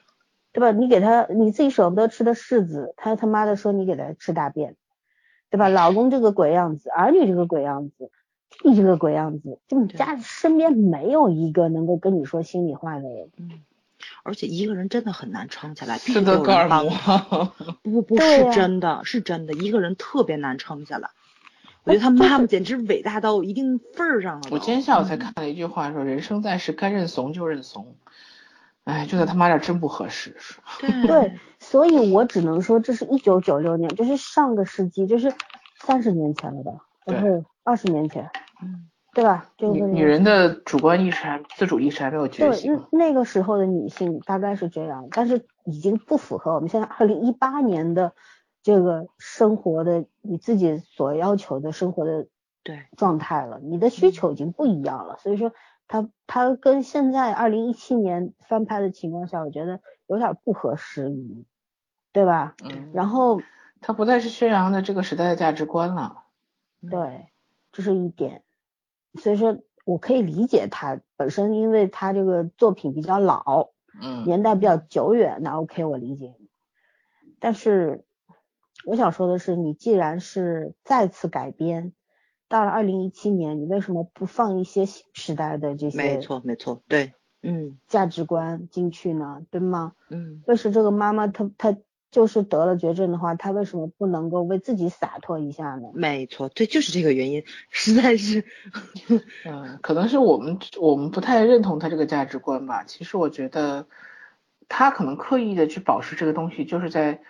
对吧？你给她你自己舍不得吃的柿子，她他妈的说你给她吃大便，对吧？老公这个鬼样子，儿女这个鬼样子，你这个鬼样子，就你家身边没有一个能够跟你说心里话的人。嗯，而且一个人真的很难撑下来，必须斯得有德哥尔人帮摩你。，不不不是真的，是真的，一个人特别难撑下来。我觉得他妈妈简直伟大到一定份儿上了。我今天下午才看了一句话，说人生在世该认怂就认怂。哎，就在他妈这儿真不合适。对对，所以我只能说，这是一九九六年，这是上个世纪，这是三十年前了吧？不是二十年前，嗯对吧？这个女女人的主观意识还自主意识还没有觉对，醒。那那个时候的女性大概是这样，但是已经不符合我们现在二零一八年的这个生活的你自己所要求的生活的对状态了，你的需求已经不一样了，所以说它它跟现在二零一七年翻拍的情况下，我觉得有点不合时宜，对吧？嗯，然后它不再是宣扬的这个时代的价值观了。对，这是一点，所以说我可以理解他本身，因为他这个作品比较老，嗯，年代比较久远，那 OK 我理解。但是我想说的是，你既然是再次改编，到了二零一七年，你为什么不放一些新时代的这些没错没错，对，嗯价值观进去呢？对吗？嗯为什么这个妈妈她她就是得了绝症的话，他为什么不能够为自己洒脱一下呢？没错，对，就是这个原因，实在是，(laughs) 嗯，可能是我们我们不太认同他这个价值观吧。其实我觉得他可能刻意的去保持这个东西，就是在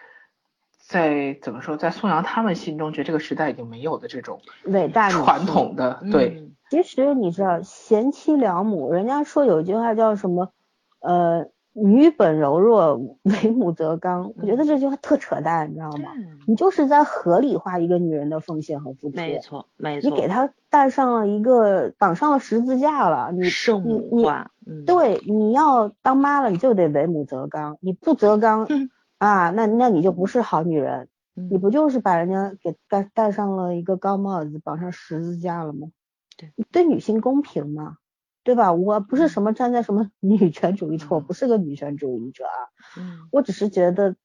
在怎么说，在颂扬他们心中觉得这个时代已经没有的这种伟大女传统的，对，嗯其实你知道，贤妻良母，人家说有一句话叫什么？呃，女本柔弱，为母则刚。我觉得这句话特扯淡，你知道吗？嗯你就是在合理化一个女人的奉献和付出。没错没错，你给她戴上了一个绑上了十字架了，你圣母化，嗯，对你要当妈了，你就得为母则刚，你不则刚嗯啊，那那你就不是好女人。嗯你不就是把人家给戴戴上了一个高帽子，绑上十字架了吗？对，对女性公平吗？对吧？我不是嗯什么站在什么 (laughs) 女权主义者，我嗯不是个女权主义者啊，嗯，我只是觉得，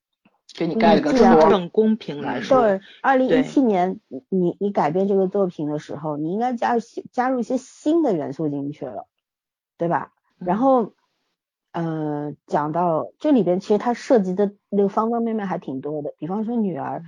给你盖了个嗯既然戳。更公平来嗯说，对，二零对一七年你你改变这个作品的时候，你应该加入加入一些新的元素进去了，对吧？然嗯后，呃，讲到这里边，其实它涉及的那个方方面面还挺多的，比方说女儿，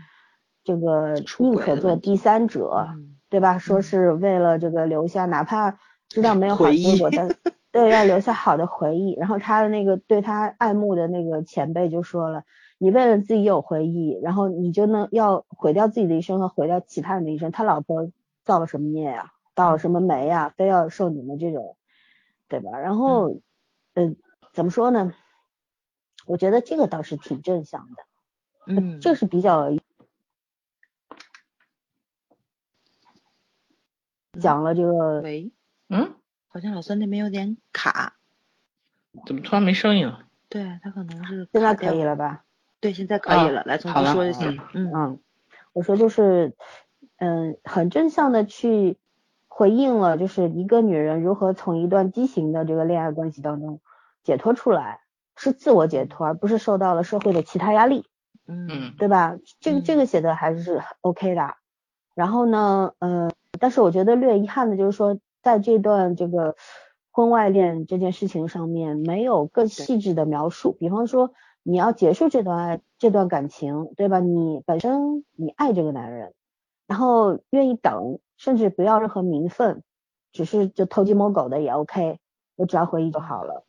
这个宁可做第三者，嗯对吧？说嗯是为了这个留下，哪怕知道没有好结果，但对要留下好的回忆。然后他的那个对他爱慕的那个前辈就说了，你为了自己有回忆，然后你就能要毁掉自己的一生和毁掉其他人的一生。他老婆造了什么孽呀、倒了什么霉呀、非要受你们这种，对吧？然后，嗯、怎么说呢？我觉得这个倒是挺正向的，嗯，这是比较讲了这个喂，嗯，好像老三那边有点卡，怎么突然没声音了？对他可能是现在可以了吧？对，现在可以啊了，来重新说一下，嗯嗯，我说就是，嗯，很正向的去回应了，就是一个女人如何从一段畸形的这个恋爱关系当中解脱出来，是自我解脱，而不是受到了社会的其他压力，嗯嗯对吧？这个嗯这个写的还是 OK 的。然后呢，嗯、但是我觉得略遗憾的就是说，在这段这个婚外恋这件事情上面，没有更细致的描述。比方说，你要结束这段爱这段感情，对吧？你本身你爱这个男人，然后愿意等，甚至不要任何名分，只是就偷鸡摸狗的也 OK，我只要回忆就好了。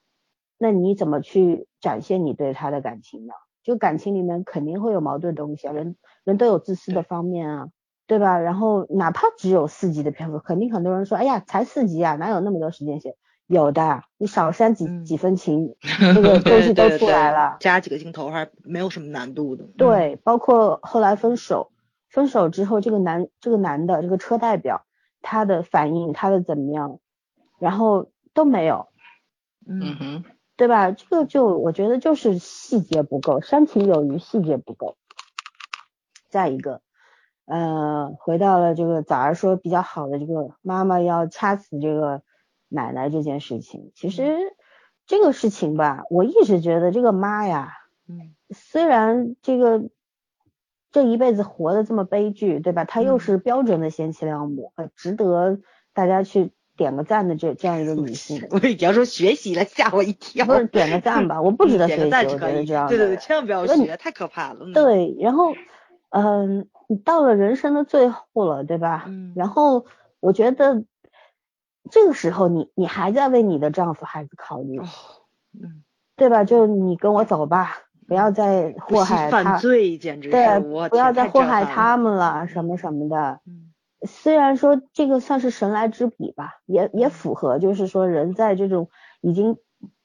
那你怎么去展现你对他的感情呢？就感情里面肯定会有矛盾的东西啊，人人都有自私的方面啊，对吧？然后哪怕只有四集的篇幅，肯定很多人说，哎呀，才四集啊，哪有那么多时间写？有的，你少删几、嗯几分情，(laughs) 这个东西都出来了。加几个镜头还没有什么难度的，嗯对，包括后来分手，分手之后，这个男这个男的这个车代表他的反应，他的怎么样，然后都没有，嗯哼，对吧？这个就我觉得就是细节不够，煽情有余，细节不够。再一个，呃，回到了这个早儿说比较好的这个妈妈要掐死这个奶奶这件事情，其实这个事情吧，我一直觉得这个妈呀，嗯虽然这个这一辈子活得这么悲剧，对吧？她又是标准的贤妻良母，很，值得大家去点个赞的这这样一个女性。(laughs) 我你要说学习了，吓我一跳。不是点个赞吧，我不值得学习，对对对，千万不要学，太可怕了。嗯，对，然后，嗯、你到了人生的最后了，对吧？嗯然后我觉得这个时候你你还在为你的丈夫孩子考虑，哦，嗯，对吧？就你跟我走吧，不要再祸害他犯，罪，简直对，不要再祸害。他们了，什么什么的。嗯虽然说这个算是神来之笔吧，也也符合，就是说人在这种已经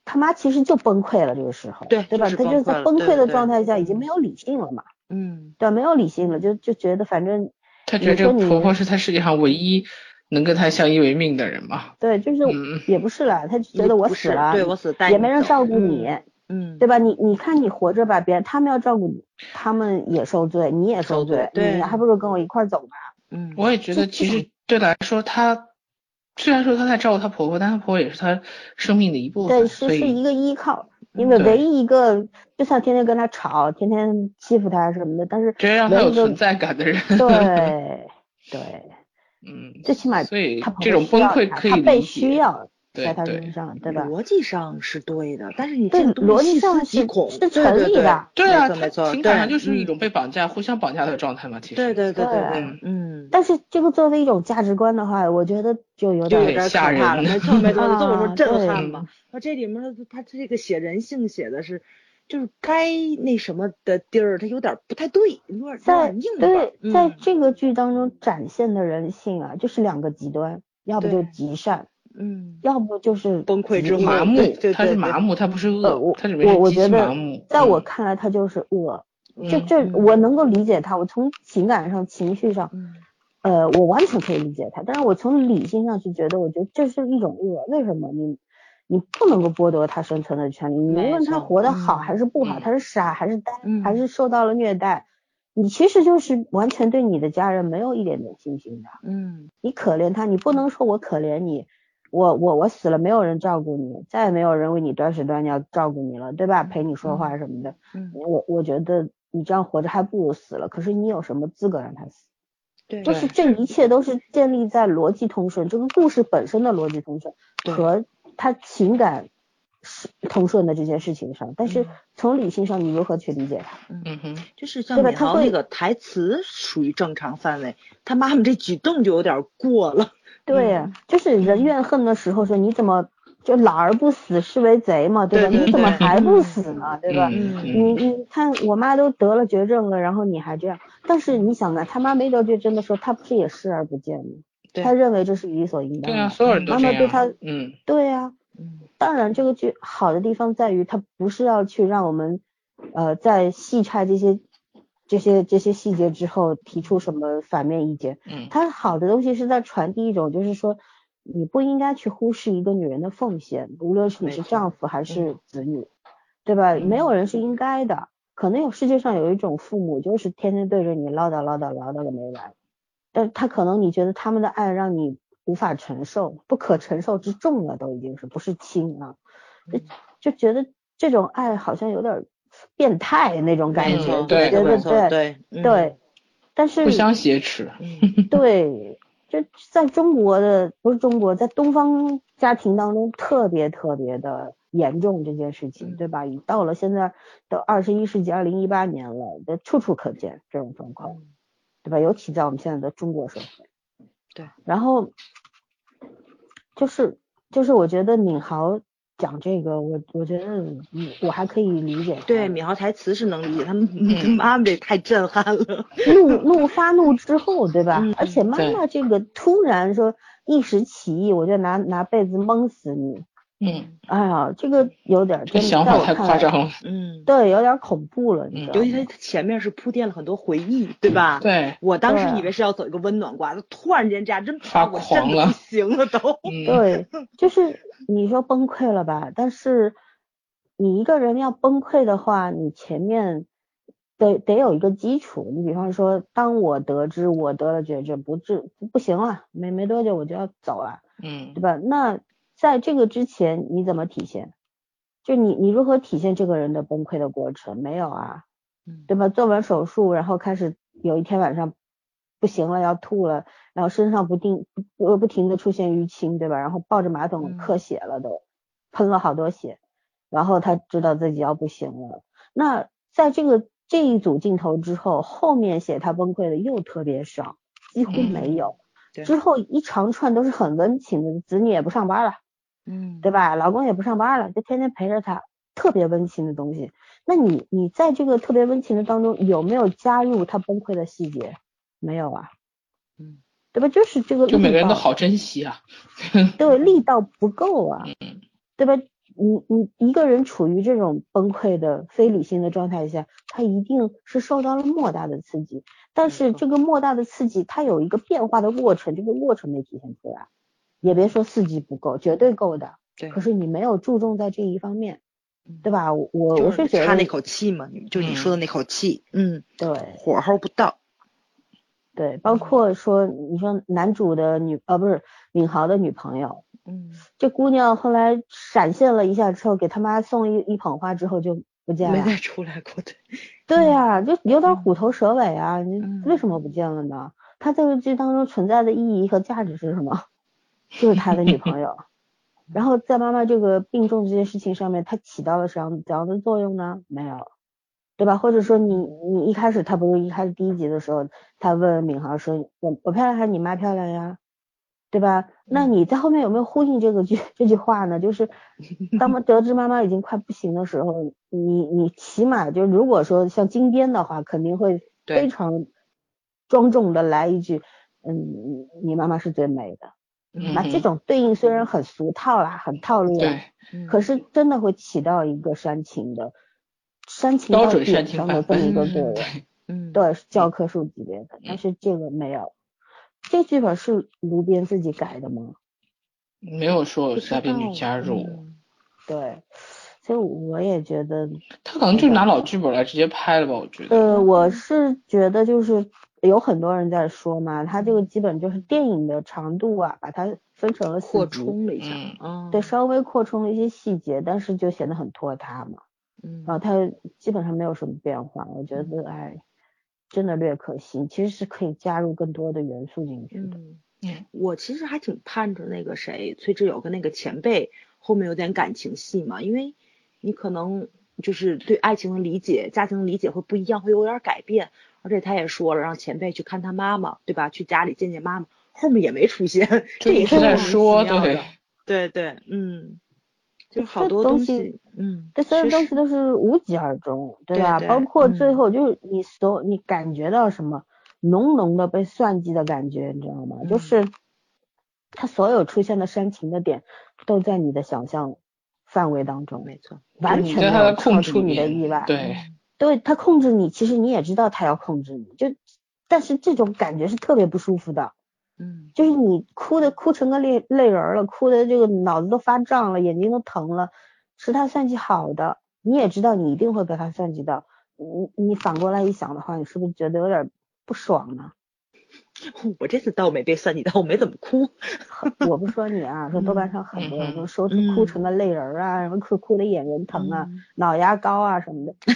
他妈其实就崩溃了，这个时候，对对吧？就是他就是在崩溃的状态下，已经嗯没有理性了嘛，嗯对，没有理性了，就就觉得反正她觉得这个婆婆是她世界上唯一能跟她相依为命的人嘛。对，就是嗯也不是了，他就觉得我死了，对我死带也没人照顾嗯你，嗯，对吧？你你看你活着吧，别人他们要照顾你，他们也受罪，你也受受罪对还不如跟我一块儿走吧。嗯，我也觉得，其实对她来说，她虽然说她在照顾她婆婆，但她婆婆也是她生命的一部分对，是是一个依靠，因为唯一一个，就算天天跟他吵，天天欺负他什么的，但是真让她唯一一个有存在感的人。对对，(laughs) 嗯，最起码所以他这种崩溃可以理他他被解需要对在他身上，对吧？逻辑上是对的，但是你对这逻辑上是恐，是对成对对立的对啊，没错没错，她情感上对就是一嗯种被绑架、互相绑架的状态嘛。其实对对对对对对，嗯，但是这个作为一种价值观的话，我觉得就有点吓人了，人没错没错，这么说震对撼吧？那这里面他他这个写人性写的是，就是该那什么的地儿，他有点不太对，有点有在点硬吧对，在嗯这个剧当中展现的人性啊，就是两个极端，要不就对极善，嗯，要不就是崩溃之后麻木对对，她是麻木，他不是呃，恶我，我我觉得。在我嗯看来，他就是恶。这嗯这嗯我能够理解他，我从情感上、情绪上，嗯呃，我完全可以理解他。但是我从理性上去觉得，我觉得这是一种恶。为什么？你你不能够剥夺他生存的权利，你无论他活得好嗯还是不好，嗯他是傻还是呆，还嗯是受到了虐待，你其实就是完全对你的家人没有一点点信心的。嗯你可怜他，你不能说我可怜你，我我我死了没有人照顾你，再也没有人为你端屎端尿照顾你了，对吧？陪你说话什么的。嗯，我我觉得你这样活着还不如死了。可是你有什么资格让他死？对，就是这一切都是建立在逻辑通顺，这个故事本身的逻辑通顺和他情感是通顺的这件事情上。但是嗯从理性上，你如何去理解他？嗯哼，就是像对吧他那个台词属于正常范围，他妈妈这举动就有点过了。对呀、就是人怨恨的时候说你怎么就老而不死是为贼嘛，对吧？对对你怎么还不嗯死呢？对吧？嗯你你看我妈都得了绝症了，然后你还这样，但是你想啊，他妈没得绝症的时候，他不是也视而不见吗？他认为这是理所应当对啊，所有人都妈。妈对他嗯对呀、嗯当然这个剧好的地方在于，它不是要去让我们呃在细拆这些这些这些细节之后提出什么反面意见，嗯它好的东西是在传递一种，就是说你不应该去忽视一个女人的奉献，无论是你是丈夫还是子女，对吧？嗯没有人是应该的。可能有世界上有一种父母，就是天天对着你唠叨唠叨唠叨个没完，但他可能你觉得他们的爱让你无法承受，不可承受之重了，都已经是不是轻啊？就嗯就觉得这种爱好像有点变态那种感嗯觉，对对对对嗯对，但是互相挟持。嗯 (laughs) 对，就在中国的不是中国，在东方家庭当中特别特别的严重这件事情，嗯对吧？已到了现在都二十一世纪二零一八年了，这处处可见这种状况，嗯对吧？尤其在我们现在的中国社会。对，然后就是就是我觉得闵豪讲这个，我我觉得嗯我还可以理解。对，米豪台词是能理解，他妈妈这太震撼了。(laughs) 怒怒发怒之后，对吧？嗯而且妈妈这个突然说一时起意，我就拿拿被子蒙死你，嗯，哎呀，这个有点真的，这想法太夸张了。(laughs) 嗯，对，有点恐怖了，你知道？尤其他前面是铺垫了很多回忆，对吧？对，我当时以为是要走一个温暖挂，突然间这样真发狂了不行了都。(laughs) 嗯，对，就是你说崩溃了吧？但是你一个人要崩溃的话，你前面得得有一个基础。你比方说，当我得知我得了绝症，不治不不行了，没没多久我就要走了，嗯对吧？那在这个之前你怎么体现？就你你如何体现这个人的崩溃的过程？没有啊，嗯对吧？做完手术，然后开始有一天晚上不行了，要吐了，然后身上不定不不停的出现淤青，对吧？然后抱着马桶嗯咳血了都，喷了好多血，然后他知道自己要不行了。那在这个这一组镜头之后，后面写他崩溃的又特别少，几乎没有。对之后一长串都是很温情的，子女也不上班了，嗯，对吧？老公也不上班了，就天天陪着他，特别温情的东西。那你你在这个特别温情的当中，有没有加入他崩溃的细节？没有啊，嗯，对吧？就是这个就每个人都好珍惜啊。对，力道不够啊，嗯对吧？你你一个人处于这种崩溃的非理性的状态下，他一定是受到了莫大的刺激，但是这个莫大的刺激，它有一个变化的过程，这个过程没体现出来。也别说四级不够，绝对够的。对，可是你没有注重在这一方面，嗯对吧？我我是觉得差那口气嘛，你就你说的那口气，嗯，对火候不到，对，包括说你说男主的女呃不是敏豪的女朋友，嗯，这姑娘后来闪现了一下之后，给他妈送一一捧花之后就不见了。没再出来过，对，对呀、就有点虎头蛇尾啊！你嗯为什么不见了呢？他这个剧当中存在的意义和价值是什么？就是他的女朋友。(laughs) 然后在妈妈这个病重这件事情上面，他起到了什么怎样的作用呢？没有，对吧？或者说你你一开始他不是一开始第一集的时候，他问敏豪说：“我我漂亮还是你妈漂亮呀？”对吧？那你在后面有没有呼应这个句这句话呢？就是当妈得知妈妈已经快不行的时候，你你起码就如果说像金边的话，肯定会非常庄重的来一句，嗯，你妈妈是最美的。嗯那这种对应虽然很俗套啦，很套路啦，可是真的会起到一个煽情的煽情到标准煽点上的这么一个作用。对，嗯，对，教科书级别的，但是这个没有。这剧本是卢边自己改的吗？没有说有不其他编剧加入，嗯对，所以我也觉得，他可能就拿老剧本来直接拍了吧，我觉得。呃，我是觉得就是有很多人在说嘛，它这个基本就是电影的长度啊，把它分成了四扩，充了一下，嗯嗯，对，稍微扩充了一些细节，但是就显得很拖沓嘛。嗯，然后它基本上没有什么变化，我觉得哎，真的略可惜，其实是可以加入更多的元素进去的。嗯，嗯我其实还挺盼着那个谁，崔智友跟那个前辈后面有点感情戏嘛，因为你可能就是对爱情的理解、家庭的理解会不一样，会有点改变。而且他也说了，让前辈去看他妈妈，对吧？去家里见见妈妈，后面也没出现，(laughs) 这也是在说，妙的对，对对，嗯，就好多东西西，嗯，这所有东西都是无疾而终，对吧？对对包括最嗯后就是你所你感觉到什么浓浓的被算计的感觉，你知道吗？就嗯是他所有出现的煽情的点都在你的想象范围当中，没错，完全你在他的没有超控制里出你的意外。对，对他控制你，其实你也知道他要控制你，就但是这种感觉是特别不舒服的，嗯就是你哭的哭成个泪泪人儿了，哭的这个脑子都发胀了，眼睛都疼了，是他算计好的，你也知道你一定会被他算计到，你你反过来一想的话，你是不是觉得有点不爽呢？(laughs) 我这次倒没被算计到，我没怎么哭，(laughs) 我不说你啊，说豆瓣上很多人都说嗯哭成个泪人儿啊，什么哭哭的眼仁疼啊，嗯脑压高啊什么的，哎。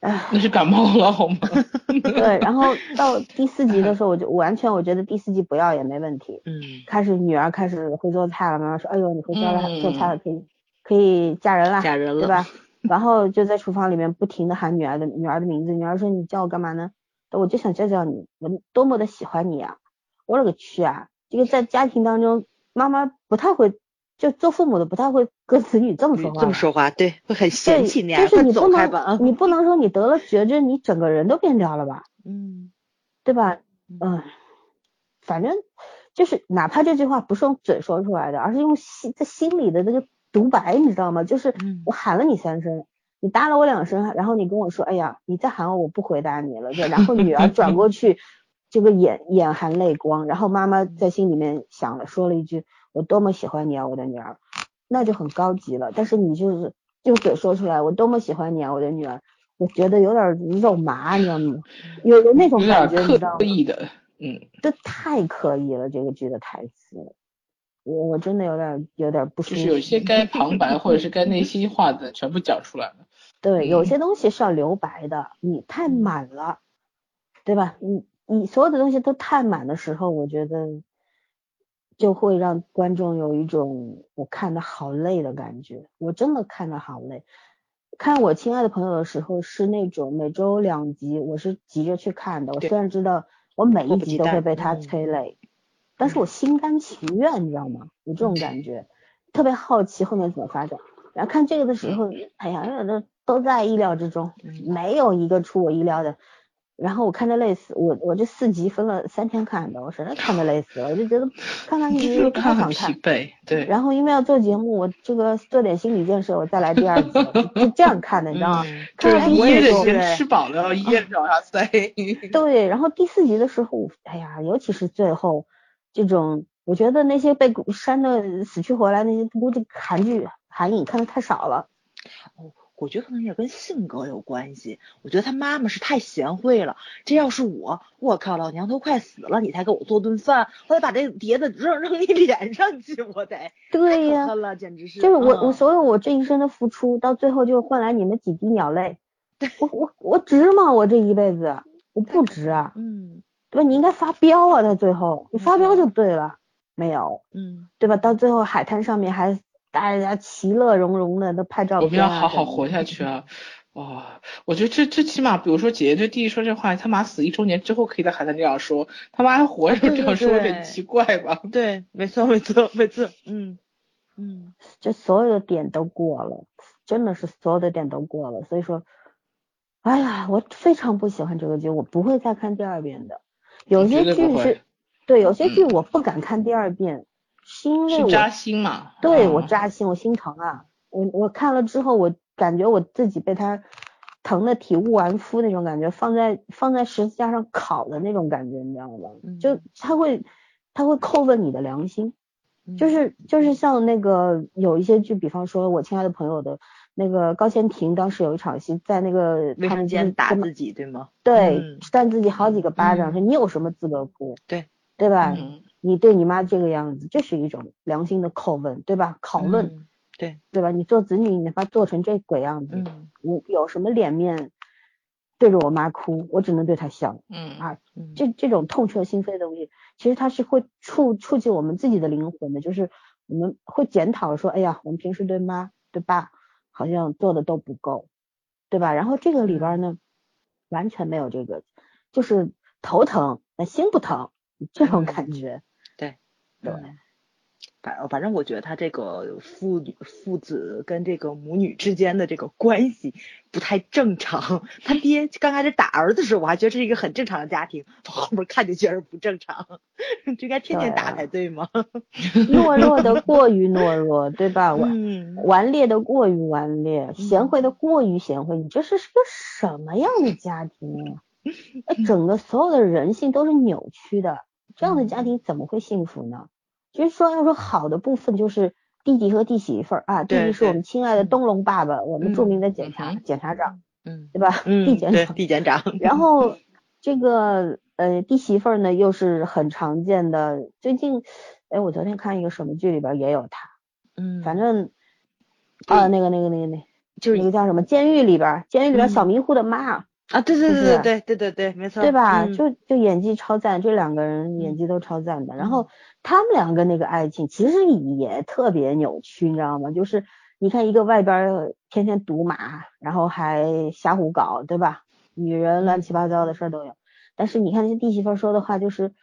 那是感冒了好吗？(laughs) 对，然后到第四集的时候，我就完全我觉得第四集不要也没问题。嗯开始女儿开始会做菜了，妈妈说：“哎呦，你会做了，嗯做菜了，可以可以嫁人了，嫁人了对吧？”然后就在厨房里面不停的喊女儿的女儿的名字，女儿说：“你叫我干嘛呢？”我就想叫叫你，我多么的喜欢你啊！我勒个去啊！这个在家庭当中，妈妈不太会，就做父母的不太会跟子女这么说话。这么说话，对，会很对，嫌弃你，就是你不能，你不能说你得了绝症，你整个人都变掉了吧？嗯对吧？嗯嗯，反正就是哪怕这句话不是用嘴说出来的，而是用心在心里的那个独白，你知道吗？就是嗯我喊了你三声，你答了我两声，然后你跟我说，哎呀，你再喊我，我不回答你了。就然后女儿转过去，(laughs) 这个眼眼含泪光，然后妈妈在心里面想了，说了一句，我多么喜欢你啊，我的女儿，那就很高级了。但是你就是用嘴说出来，我多么喜欢你啊，我的女儿，我觉得有点肉麻，你知道吗？有有那种感觉，你知道吗刻？意的，嗯，这太刻意了，这个剧的台词，我我真的有点有点不舒服。就是有些该旁白或者是该内心话的全部讲出来了。对，有嗯些东西是要留白的，你太满了，对吧？你你所有的东西都太满的时候，我觉得就会让观众有一种我看的好累的感觉，我真的看的好累。看我亲爱的朋友的时候是那种每周两集，我是急着去看的。我虽然知道我每一集都会被他嗯催泪，但是我心甘情愿，你知道吗？有这种感觉，特别好奇后面怎么发展。然后看这个的时候，哎呀，这都在意料之中，嗯没有一个出我意料的。然后我看着累死，我我这四集分了三天看的，我实在看的累死了，我就觉得看看就是剧不太看很想看。疲惫，对。然后因为要做节目，我这个做点心理建设，我再来第二集，就这样看的，你知道吗？嗯就是看完第噎着四集，先吃饱了，要噎着往下塞。对，然后第四集的时候，哎呀，尤其是最后这种，我觉得那些被删的死去活来那些，估计韩剧韩影看的太少了。哦，我觉得可能也跟性格有关系。我觉得他妈妈是太贤惠了，这要是我，我靠，老娘都快死了，你才给我做顿饭，我得把这碟子扔扔你脸上去，我得，(laughs) 对呀、简直是。就是我我嗯所有我这一生的付出，到最后就换来你们几滴鸟泪，我我我值吗？我这一辈子我不值啊，嗯对吧？你应该发飙啊，到最后你发飙就对了，没有，嗯对吧？到最后海滩上面还大家其乐融融的都拍照我片、啊，们要好好活下去啊！哇，我觉得这这起码，比如说姐姐对弟弟说这话，他妈死一周年之后可以在海滩这样说，他妈还活着这样说，有点奇怪吧？对，没错没错没错，嗯嗯这所有的点都过了，真的是所有的点都过了。所以说，哎呀，我非常不喜欢这个剧，我不会再看第二遍的。有些剧是，对，有些剧嗯我不敢看第二遍，是因为我扎心嘛？对我啊扎心，我心疼啊。我我看了之后，我感觉我自己被他疼的体无完肤那种感觉，放在放在十字架上烤的那种感觉，你知道吗？就嗯他会他会叩问你的良心。嗯，就是就是像那个有一些剧，比方说我亲爱的朋友的那个高贤廷，当时有一场戏在那个卫生间打自己对吗？对嗯扇自己好几个巴掌，嗯说你有什么资格哭？对对吧？嗯，你对你妈这个样子，这是一种良心的叩问，对吧？拷问，嗯对，对吧？你做子女，你他妈做成这鬼样子，嗯我有什么脸面对着我妈哭？我只能对她笑。嗯啊嗯这这种痛彻心扉的东西，其实它是会触触及我们自己的灵魂的，就是我们会检讨说，哎呀，我们平时对妈对爸好像做的都不够，对吧？然后这个里边呢，完全没有这个，就是头疼但心不疼这种感觉。对嗯反反正我觉得他这个父女父子跟这个母女之间的这个关系不太正常。他爹刚开始打儿子的时候，我还觉得这是一个很正常的家庭，后面看就觉得不正常，就应该天天打才对吗？(laughs) 懦弱的过于懦弱，对吧？顽嗯顽劣的过于顽劣，贤惠的过于贤惠，你这是是个什么样的家庭啊？(laughs) 哎整个所有的人性都是扭曲的，这样的家庭怎么会幸福呢？其实说要说好的部分就是弟弟和弟媳妇儿啊，弟对弟是我们亲爱的东龙爸爸，我们著名的检察检察长，嗯对吧？嗯，对，地检长。地检长。然后这个呃弟媳妇儿呢，又是很常见的。最近，哎，我昨天看一个什么剧里边也有他，嗯，反正啊那个那个那个那就是那个叫什么监狱里边儿，监狱里边小迷糊的妈，啊，对对对对对对对对，没错，对吧？嗯就就演技超赞，这两个人演技都超赞的。然嗯后他们两个那个爱情其实也特别扭曲，你知道吗？就是你看一个外边儿天天赌马，然后还瞎胡搞，对吧？女人乱七八糟的事儿都有。但是你看那些弟媳妇儿说的话，就是，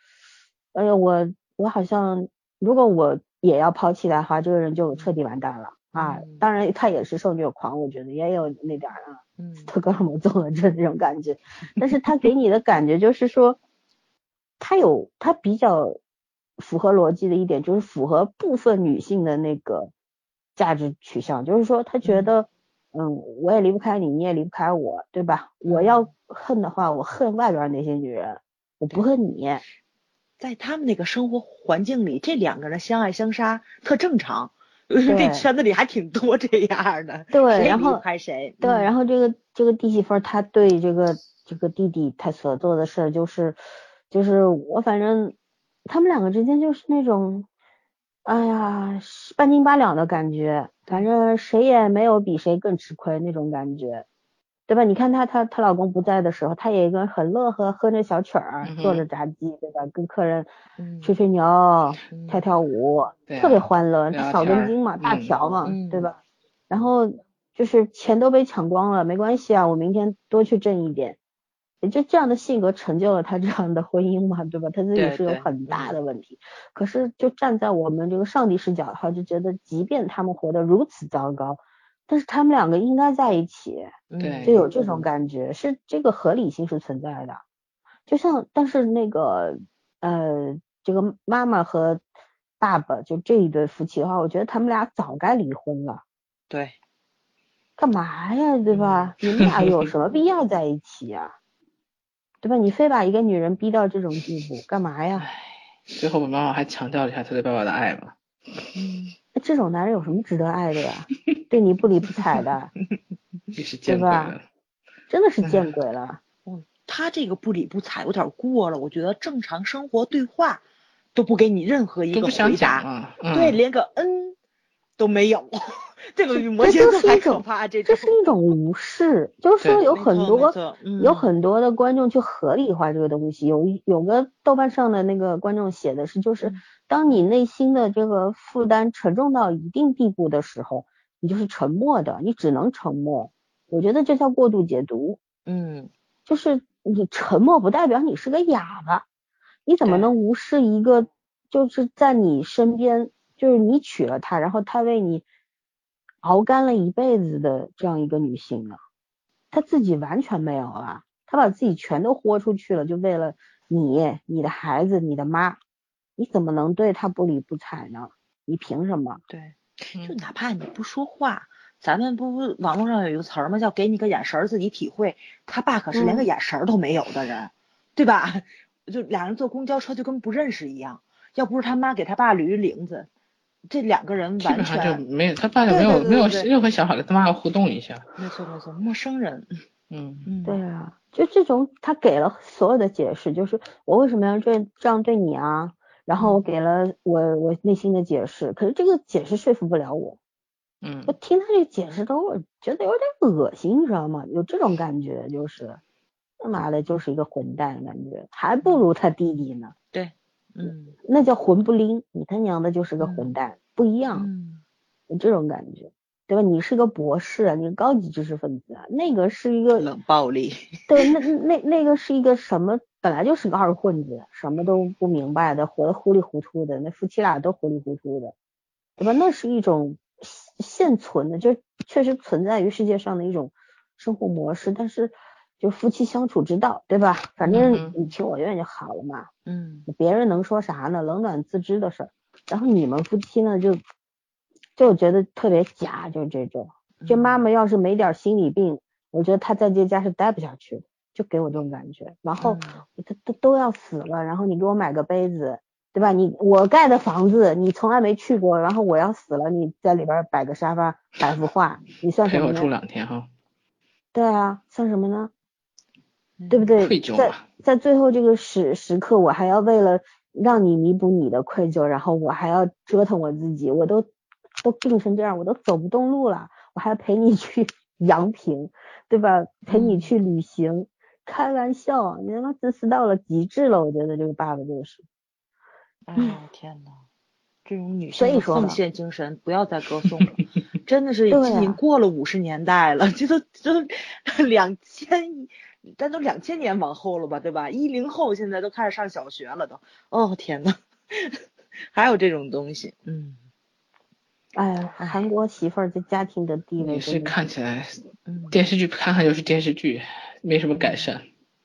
哎呀，我我好像如果我也要抛弃他的话，这个人就彻底完蛋了啊！嗯当然他也是受虐狂，我觉得也有那点儿啊。嗯斯德哥尔摩综合症那种感觉，但是他给你的感觉就是说，他有他比较符合逻辑的一点，就是符合部分女性的那个价值取向，就是说他觉得，嗯，我也离不开你，你也离不开我，对吧？我要恨的话，我恨外边那些女人，我不恨你。在他们那个生活环境里，这两个人相爱相杀特正常。(laughs) 这圈子里还挺多这样的。对，然后还谁？对，然后这个这个弟媳妇她对这个这个弟弟他所做的事儿就是，就是我反正他们两个之间就是那种，哎呀半斤八两的感觉，反正谁也没有比谁更吃亏那种感觉。对吧？你看她，她她老公不在的时候，她也一个人很乐呵，哼着小曲儿，做着炸鸡，对吧？跟客人吹吹牛，跳跳舞，特别欢乐。少根筋嘛，大条嘛，对吧？然后就是钱都被抢光了，没关系啊，我明天多去挣一点。也就这样的性格成就了她这样的婚姻嘛，对吧？她自己是有很大的问题。可是就站在我们这个上帝视角的话，就觉得即便他们活得如此糟糕。但是他们两个应该在一起，对，就有这种感觉，是这个合理性是存在的。就像，但是那个，呃，这个妈妈和爸爸就这一对夫妻的话，我觉得他们俩早该离婚了。对，干嘛呀，对吧？你们俩有 (laughs) 什么必要在一起呀？对吧？你非把一个女人逼到这种地步，干嘛呀？最后，我妈妈还强调了一下她对爸爸的爱嘛。嗯。这种男人有什么值得爱的呀？对你不理不睬的，(laughs) 对吧？真的是见鬼了。嗯，他这个不理不睬有点过了。我觉得正常生活对话都不给你任何一个回答，对，连个嗯都没有。这个这就是一种，这是一种无视。就是说有很多有很多的观众去合理化这个东西。有有个豆瓣上的那个观众写的是，就是当你内心的这个负担沉重到一定地步的时候，你就是沉默的，你只能沉默。我觉得这叫过度解读。嗯，就是你沉默不代表你是个哑巴，你怎么能无视一个就是在你身边，就是你娶了她，然后她为你。熬干了一辈子的这样一个女性呢，她自己完全没有了，她把自己全都豁出去了，就为了你、你的孩子、你的妈，你怎么能对她不理不睬呢？你凭什么？对，就哪怕你不说话，咱们不网络上有一个词儿吗？叫给你个眼神儿自己体会。他爸可是连个眼神儿都没有的人，对吧？(laughs) 就俩人坐公交车就跟不认识一样，要不是他妈给他爸捋领子。这两个人完全就没有，他爸就没有没有任何想法跟他妈互动一下。没错没错，陌生人。(laughs) 嗯嗯，对啊，就这种他给了所有的解释，就是我为什么要这这样对你啊？然后我给了我我内心的解释，可是这个解释说服不了我。嗯，我听他这解释都我觉得有点恶心，你知道吗？有这种感觉，就是他妈的就是一个混蛋感觉，还不如他弟弟呢。对。嗯，那叫混不拎，你他娘的就是个混蛋，不一样，嗯，有这种感觉，对吧？你是个博士，你高级知识分子，那个是一个冷暴力，对，那 (laughs) 那那个是一个什么？本来就是个二混子，什么都不明白的，活得糊里糊涂的，那夫妻俩都糊里糊涂的，对吧？那是一种现存的，就确实存在于世界上的一种生活模式，但是。就夫妻相处之道，对吧？反正你情我愿就好了嘛。嗯。别人能说啥呢？冷暖自知的事儿。然后你们夫妻呢，就就觉得特别假，就这种。这妈妈要是没点心理病，我觉得她在这家是待不下去，就给我这种感觉。然后她都都要死了，然后你给我买个杯子，对吧？你我盖的房子你从来没去过，然后我要死了，你在里边摆个沙发，摆幅画，你算什么？陪我住两天哈。对啊，算什么呢？对不对？在在最后这个时时刻，我还要为了让你弥补你的愧疚，然后我还要折腾我自己，我都都病成这样，我都走不动路了，我还要陪你去 (laughs) 阳平，对吧？陪你去旅行，开玩笑，你他妈自私到了极致了，我觉得这个爸爸就是。哎天呐，这种女性的奉献精神不要再歌颂了，(laughs) 真的是已经过了五十年代了，这都这都两千。咱都两千年往后了吧，对吧？一零后现在都开始上小学了，都。哦天呐，(laughs) 还有这种东西，嗯。哎呀，韩国媳妇儿在家庭的地位也是看起来，电视剧看看就是电视剧，没什么改善。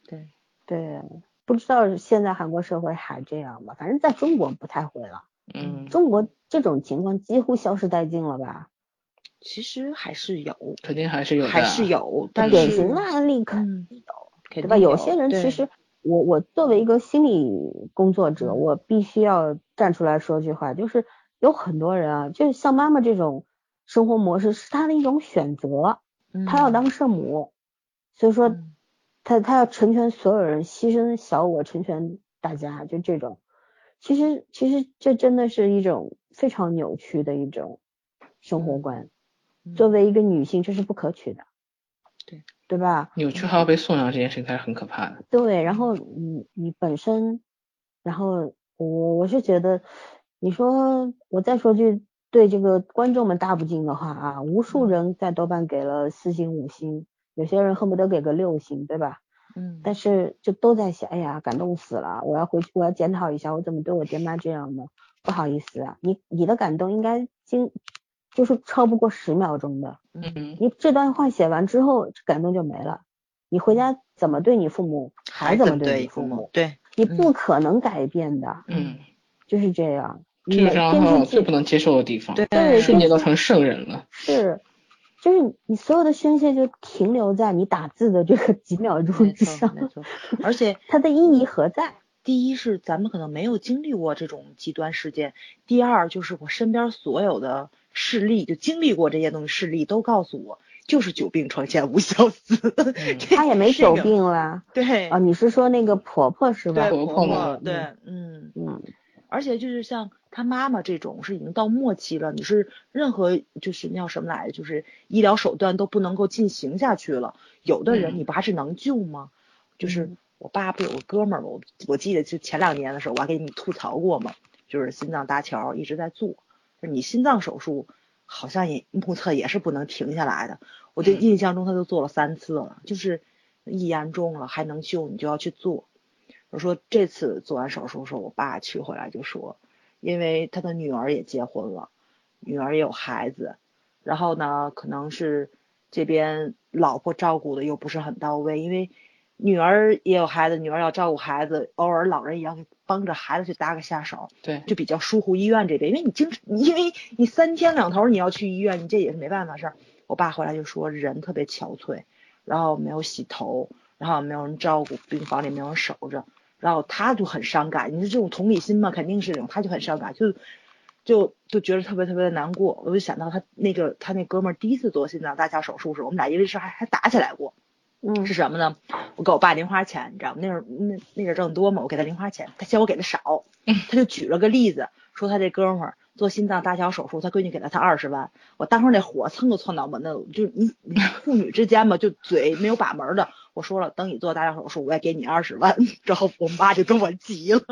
对对，不知道现在韩国社会还这样吗？反正在中国不太会了。嗯。中国这种情况几乎消失殆尽了吧？其实还是有，肯定还是有的，还是有，但是典型的案例肯定有，对吧？有些人其实，我我作为一个心理工作者，我必须要站出来说句话，就是有很多人啊，就像妈妈这种生活模式是她的一种选择，她要当圣母，所以说她她要成全所有人，牺牲小我，成全大家，就这种。其实其实这真的是一种非常扭曲的一种生活观。作为一个女性，这是不可取的，对对吧？扭曲还要被颂扬这件事情才是很可怕的。对，然后你你本身，然后我我是觉得，你说我再说句对这个观众们大不敬的话啊，无数人在豆瓣给了四星五星，有些人恨不得给个六星，对吧？嗯。但是就都在想，哎呀，感动死了，我要回去，我要检讨一下，我怎么对我爹妈这样呢？不好意思啊，你你的感动应该经。就是超不过十秒钟的，嗯，你这段话写完之后，感动就没了。你回家怎么对你父母，还怎么对你父母，对，你不可能改变的，嗯，就是这样。这是让我最不能接受的地方，对，瞬间都成圣人了。是，就是你所有的宣泄就停留在你打字的这个几秒钟之上，没错，而且 (laughs) 它的意义何在？第一是咱们可能没有经历过这种极端事件，第二就是我身边所有的。事例就经历过这些东西，事例都告诉我，就是久病床前无孝子。(laughs) 她也没久病了。对啊，你是说那个婆婆是吧？婆婆对，嗯嗯。而且就是像她妈妈这种，是已经到末期了，你是任何就是叫什么来着，就是医疗手段都不能够进行下去了。有的人你不还是能救吗？就是我爸不有个哥们儿吗？我我记得就前两年的时候，我还给你吐槽过嘛，就是心脏搭桥一直在做。你心脏手术好像也目测也是不能停下来的，我就印象中他都做了三次了，就是一严重了还能救你就要去做。我说这次做完手术时候，我爸去回来就说，因为他的女儿也结婚了，女儿也有孩子，然后呢可能是这边老婆照顾的又不是很到位，因为女儿也有孩子，女儿要照顾孩子，偶尔老人也要给。帮着孩子去搭个下手，对，就比较疏忽医院这边，因为你经，因为你三天两头你要去医院，你这也是没办法事儿。我爸回来就说人特别憔悴，然后没有洗头，然后没有人照顾，病房里没有人守着，然后他就很伤感。你说这种同理心嘛，肯定是这种，他就很伤感，就就就觉得特别特别的难过。我就想到他那个他那哥们儿第一次做心脏搭桥手术时，我们俩因为事还还打起来过。嗯，是什么呢？我给我爸零花钱，你知道吗？那时候那那阵挣多嘛，我给他零花钱，他嫌我给的少，他就举了个例子，说他这哥们儿做心脏搭桥手术，他闺女给了他二十万。我当时那火蹭就窜到我那，就你你 (laughs) 父女之间嘛，就嘴没有把门的。我说了，等你做搭桥手术，我也给你二十万。之后我妈就跟我急了。(laughs)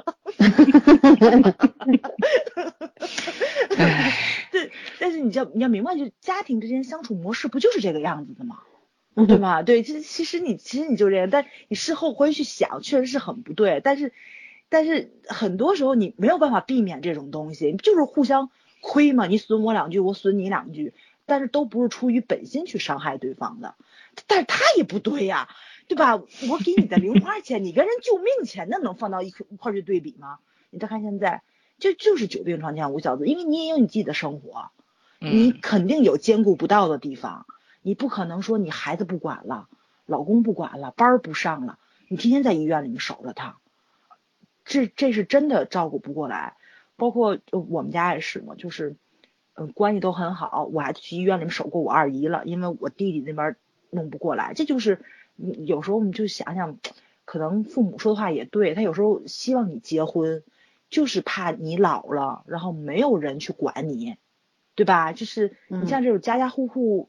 对，但是你要你要明白，就家庭之间相处模式不就是这个样子的吗？对吧？对，其实其实你其实你就这样，但你事后回去想，确实是很不对。但是但是很多时候你没有办法避免这种东西，就是互相亏嘛。你损我两句，我损你两句，但是都不是出于本心去伤害对方的。但是他也不对呀，对吧？我给你的零花钱，你跟人救命钱，那能放到一一块去对比吗？你再看现在，就就是久病床前无孝子，因为你也有你自己的生活，你肯定有兼顾不到的地方。你不可能说你孩子不管了，老公不管了，班儿不上了，你天天在医院里面守着他，这这是真的照顾不过来。包括我们家也是嘛，就是嗯关系都很好，我还去医院里面守过我二姨了，因为我弟弟那边弄不过来。这就是有时候我们就想想，可能父母说的话也对，他有时候希望你结婚，就是怕你老了，然后没有人去管你，对吧？就是你像这种家家户户。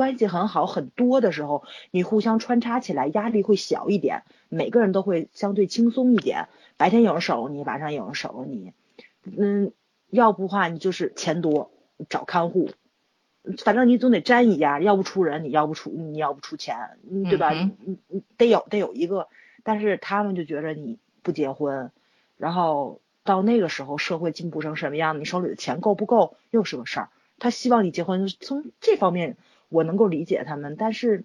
关系很好很多的时候，你互相穿插起来，压力会小一点，每个人都会相对轻松一点。白天有人守你，晚上有人守着你，嗯，要不话你就是钱多找看护，反正你总得沾一家，要不出人，你要不出你要不出钱，对吧？你你得有得有一个，但是他们就觉着你不结婚，然后到那个时候社会进步成什么样，你手里的钱够不够又是个事儿。他希望你结婚，从这方面。我能够理解他们，但是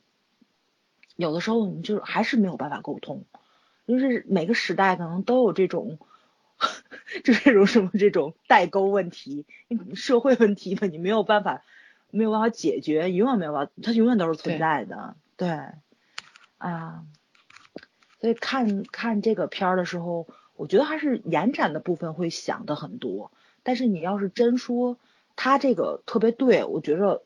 有的时候你就还是没有办法沟通，就是每个时代可能都有这种，(laughs) 就是这种什么这种代沟问题，社会问题嘛，你没有办法没有办法解决，永远没有办法，它永远都是存在的。对，啊，所以看看这个片儿的时候，我觉得还是延展的部分会想的很多。但是你要是真说他这个特别对，我觉着，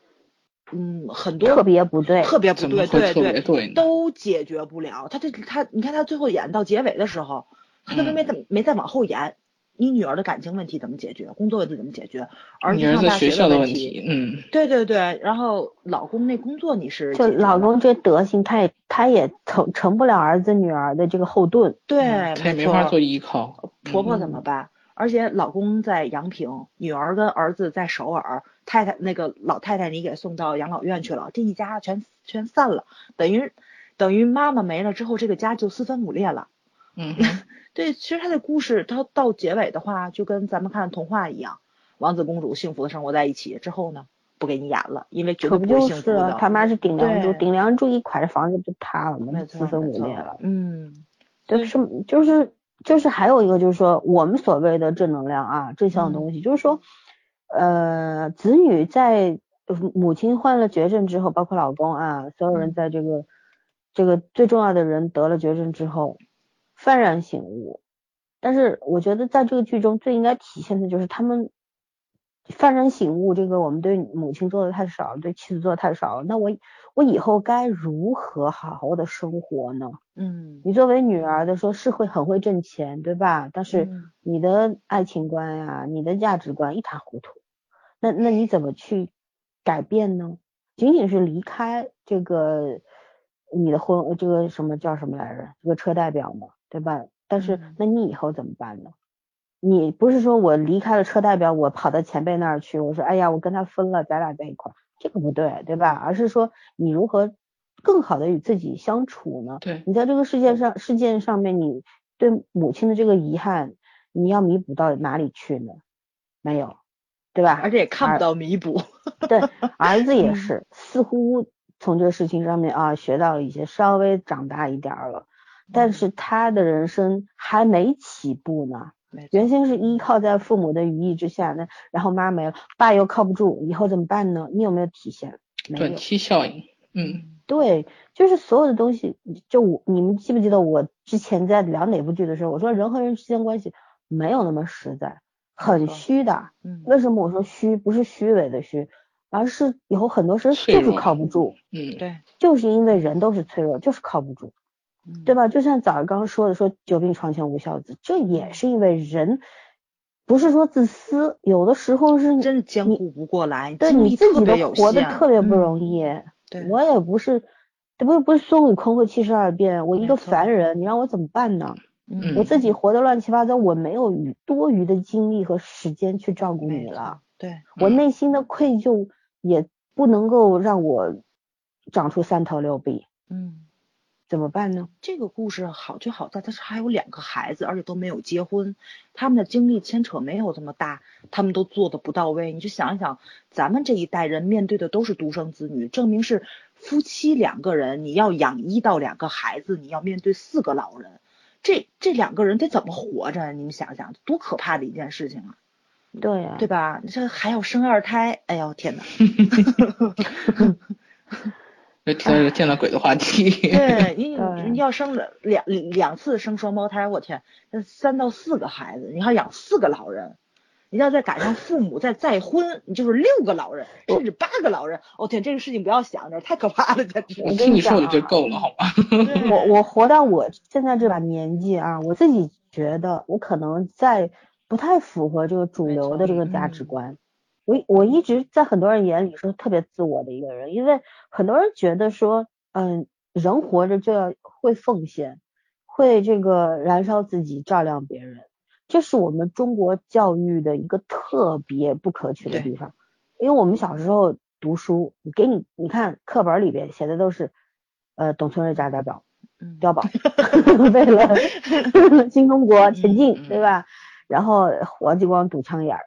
嗯，很多特别不对，特别不对，对对对，都解决不了。他这他，你看他最后演到结尾的时候，他都没再没再往后演。你女儿的感情问题怎么解决？工作问题怎么解决？儿子上大学的问题，嗯，对对对。然后老公那工作你是？就老公这德行，他也他也成成不了儿子女儿的这个后盾。对，他也没法做依靠。婆婆怎么办？而且老公在阳平，女儿跟儿子在首尔，太太那个老太太你给送到养老院去了，这一家全全散了，等于等于妈妈没了之后，这个家就四分五裂了。嗯。(laughs) 对，其实他的故事，他到结尾的话，就跟咱们看童话一样，王子公主幸福的生活在一起之后呢，不给你演了，因为绝对不幸福的。他妈是顶梁柱，顶梁柱一垮，这房子就塌了嘛，四分五裂了。嗯，对，是就是就是还有一个就是说，我们所谓的正能量啊，正向的东西，就是说，呃，子女在母亲患了绝症之后，包括老公啊，所有人在这个这个最重要的人得了绝症之后。幡然醒悟，但是我觉得在这个剧中最应该体现的就是他们幡然醒悟。这个我们对母亲做的太少，对妻子做的太少了。那我我以后该如何好好的生活呢？嗯，你作为女儿的说，是会很会挣钱，对吧？但是你的爱情观呀，你的价值观一塌糊涂。那那你怎么去改变呢？仅仅是离开这个你的婚，这个什么叫什么来着？这个车代表嘛？对吧？但是那你以后怎么办呢？你不是说我离开了车代表，我跑到前辈那儿去，我说哎呀，我跟他分了，咱俩在一块儿，这个不对，对吧？而是说你如何更好的与自己相处呢？对你在这个世界上世界上面，你对母亲的这个遗憾，你要弥补到哪里去呢？没有，对吧？而且也看不到弥补。(laughs) 对，儿子也是，似乎从这个事情上面啊学到了一些，稍微长大一点了。但是他的人生还没起步呢，原先是依靠在父母的羽翼之下，那然后妈没了，爸又靠不住，以后怎么办呢？你有没有体现？短期效应，嗯，对，就是所有的东西，就我你们记不记得我之前在聊哪部剧的时候，我说人和人之间关系没有那么实在，很虚的。嗯，为什么我说虚？不是虚伪的虚，而是以后很多事就是靠不住。嗯，对，就是因为人都是脆弱，就是靠不住。对吧？就像早上刚刚说的，说久病床前无孝子，这也是因为人不是说自私，有的时候是真兼顾不过来，对你自己都活得特别不容易。对，我也不是，这不不是孙悟空会七十二变，我一个凡人，你让我怎么办呢？嗯，我自己活得乱七八糟，我没有余多余的精力和时间去照顾你了。对，我内心的愧疚也不能够让我长出三头六臂。嗯。怎么办呢？这个故事好就好在他是还有两个孩子，而且都没有结婚，他们的经历牵扯没有这么大，他们都做的不到位。你就想一想，咱们这一代人面对的都是独生子女，证明是夫妻两个人，你要养一到两个孩子，你要面对四个老人，这这两个人得怎么活着？你们想想，多可怕的一件事情啊！对呀，对吧？你这还要生二胎，哎呦天哪！(laughs) (laughs) (laughs) 又提到一个见了鬼的话题。对你，你 (laughs) 要生两两次生双胞胎，我天，那三到四个孩子，你还养四个老人，你要再赶上父母再再婚，你就是六个老人，甚至八个老人。哦天，这个事情不要想着，太可怕了，简直。我听你说我就够了，好吗？我我活到我现在这把年纪啊，我自己觉得我可能在不太符合这个主流的这个价值观。我我一直在很多人眼里是特别自我的一个人，因为很多人觉得说，嗯，人活着就要会奉献，会这个燃烧自己照亮别人，这是我们中国教育的一个特别不可取的地方。因为我们小时候读书，给你你看课本里边写的都是，呃，董存瑞家家表，碉堡，(laughs) 为了 (laughs) 新中国前进，对吧？然后黄继光堵枪眼儿。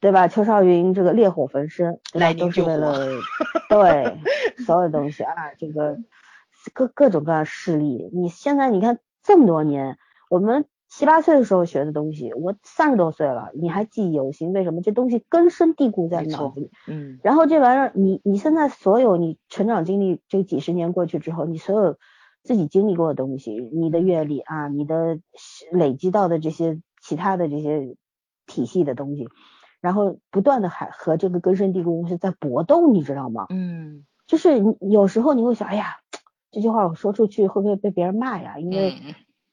对吧？邱少云这个烈火焚身，来都是为了 (laughs) 对所有东西啊，这个各各种各样势力。你现在你看这么多年，我们七八岁的时候学的东西，我三十多岁了，你还记忆犹新，为什么？这东西根深蒂固在脑子里。嗯。然后这玩意儿，你你现在所有你成长经历，这几十年过去之后，你所有自己经历过的东西，你的阅历啊，你的累积到的这些其他的这些体系的东西，然后不断的还和这个根深蒂固东西在搏斗，你知道吗？嗯。就是有时候你会想，哎呀，这句话我说出去会不会被别人骂呀？因为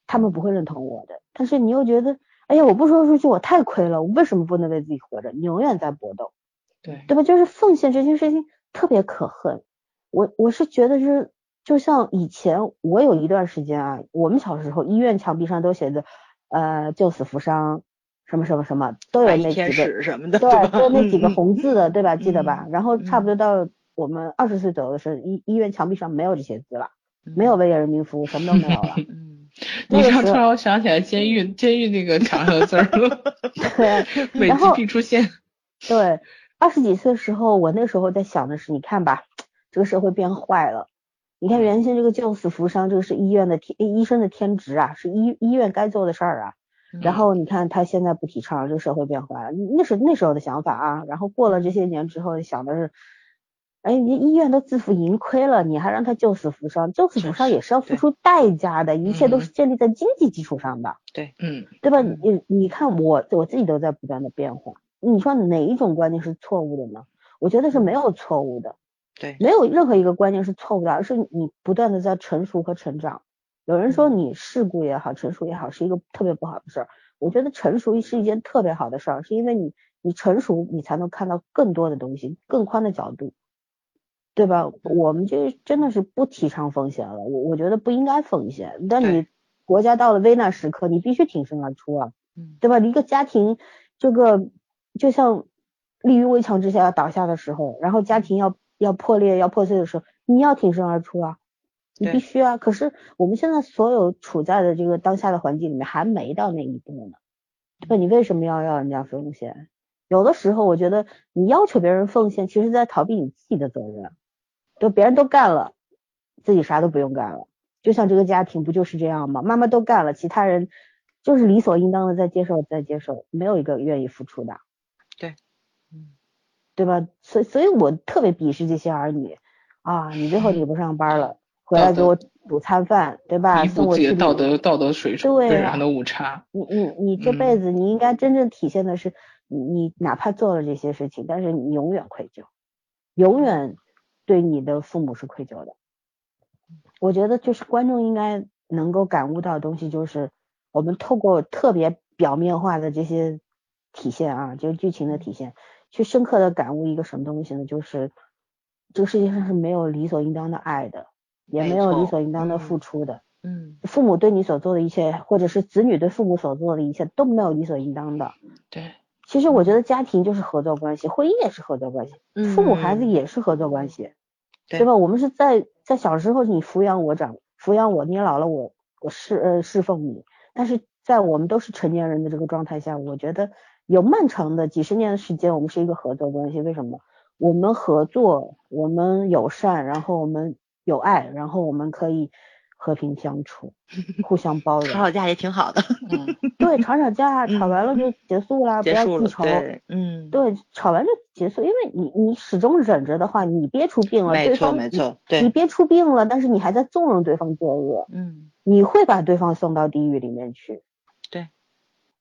他们不会认同我的。但是你又觉得，哎呀，我不说出去我太亏了，我为什么不能为自己活着？你永远在搏斗，对对吧？就是奉献这件事情特别可恨。我我是觉得是，就像以前我有一段时间啊，我们小时候医院墙壁上都写着，呃，救死扶伤，什么什么什么，都有那几个什么的，对，都有那几个红字的，对吧？记得吧？然后差不多到我们二十岁左右的时候，医医院墙壁上没有这些字了，没有为人民服务，什么都没有了。(laughs) 你这样突然我想起来监狱监狱那个墙上的字了，(laughs) 对，每集必出现。(laughs) 对，二十几岁的时候，我那时候在想的是，你看吧，这个社会变坏了。你看原先这个救死扶伤，这个是医院的天医生的天职啊，是医医院该做的事儿啊。然后你看他现在不提倡，这个社会变坏了，那是那时候的想法啊。然后过了这些年之后，想的是。哎，你医院都自负盈亏了，你还让他救死扶伤？救死扶伤也是要付出代价的，一切都是建立在经济基础上的。对，嗯，对吧？你你看我我自己都在不断的变化。你说哪一种观念是错误的呢？我觉得是没有错误的。对，没有任何一个观念是错误的，而是你不断的在成熟和成长。有人说你世故也好，成熟也好，是一个特别不好的事儿。我觉得成熟是一件特别好的事儿，是因为你你成熟，你才能看到更多的东西，更宽的角度。对吧？我们就真的是不提倡风险了。我我觉得不应该风险，但你国家到了危难时刻，你必须挺身而出啊，对吧？一个家庭这个就像立于危墙之下要倒下的时候，然后家庭要要破裂要破碎的时候，你要挺身而出啊，你必须啊。可是我们现在所有处在的这个当下的环境里面，还没到那一步呢，对吧？你为什么要要人家奉献？有的时候我觉得你要求别人奉献，其实在逃避你自己的责任。就别人都干了，自己啥都不用干了。就像这个家庭不就是这样吗？妈妈都干了，其他人就是理所应当的在接受，在接受，没有一个愿意付出的。对，嗯，对吧？所以，所以我特别鄙视这些儿女啊！你最后你不上班了，回来给我煮餐饭，对吧？送我去道德道德水准对常的误差。你你你这辈子你应该真正体现的是，你你哪怕做了这些事情，但是你永远愧疚，永远。对你的父母是愧疚的，我觉得就是观众应该能够感悟到的东西，就是我们透过特别表面化的这些体现啊，就是剧情的体现，去深刻的感悟一个什么东西呢？就是这个世界上是没有理所应当的爱的，也没有理所应当的付出的。嗯，父母对你所做的一切，或者是子女对父母所做的一切，都没有理所应当的。对。其实我觉得家庭就是合作关系，婚姻也是合作关系，父母孩子也是合作关系，对吧？我们是在在小时候你抚养我长，抚养我，你老了我我侍呃侍奉你，但是在我们都是成年人的这个状态下，我觉得有漫长的几十年的时间，我们是一个合作关系。为什么？我们合作，我们友善，然后我们有爱，然后我们可以。和平相处，互相包容，吵吵架也挺好的。嗯，(laughs) 对，吵吵架，吵完了就结束了，不要记仇。嗯，对，吵完就结束，因为你你始终忍着的话，你憋出病了，没错没错，对，你憋出病了，但是你还在纵容对方作恶，嗯，你会把对方送到地狱里面去。对，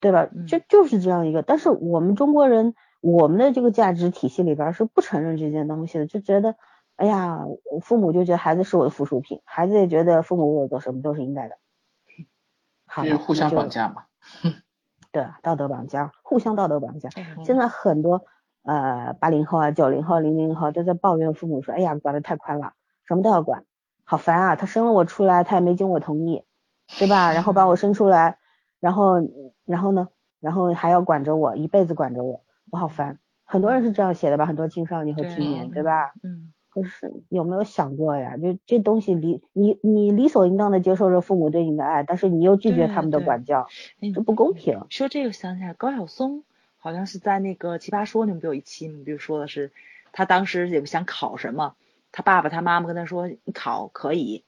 对吧？就就是这样一个，但是我们中国人，我们的这个价值体系里边是不承认这件东西的，就觉得。哎呀，父母就觉得孩子是我的附属品，孩子也觉得父母为我做什么都是应该的。好，互相绑架嘛。(laughs) 对，道德绑架，互相道德绑架。现在很多呃八零后啊、九零后、零零后都在抱怨父母说：“哎呀，管的太宽了，什么都要管，好烦啊！他生了我出来，他也没经我同意，对吧？然后把我生出来，然后然后呢，然后还要管着我，一辈子管着我，我好烦。”很多人是这样写的吧？很多青少年和青年，对吧？嗯。可是有没有想过呀？就这东西理你你理所应当的接受着父母对你的爱，但是你又拒绝他们的管教，这不公平。说这个想起来，高晓松好像是在那个《奇葩说》里面不有一期吗？比如说的是他当时也不想考什么，他爸爸他妈妈跟他说你考可以，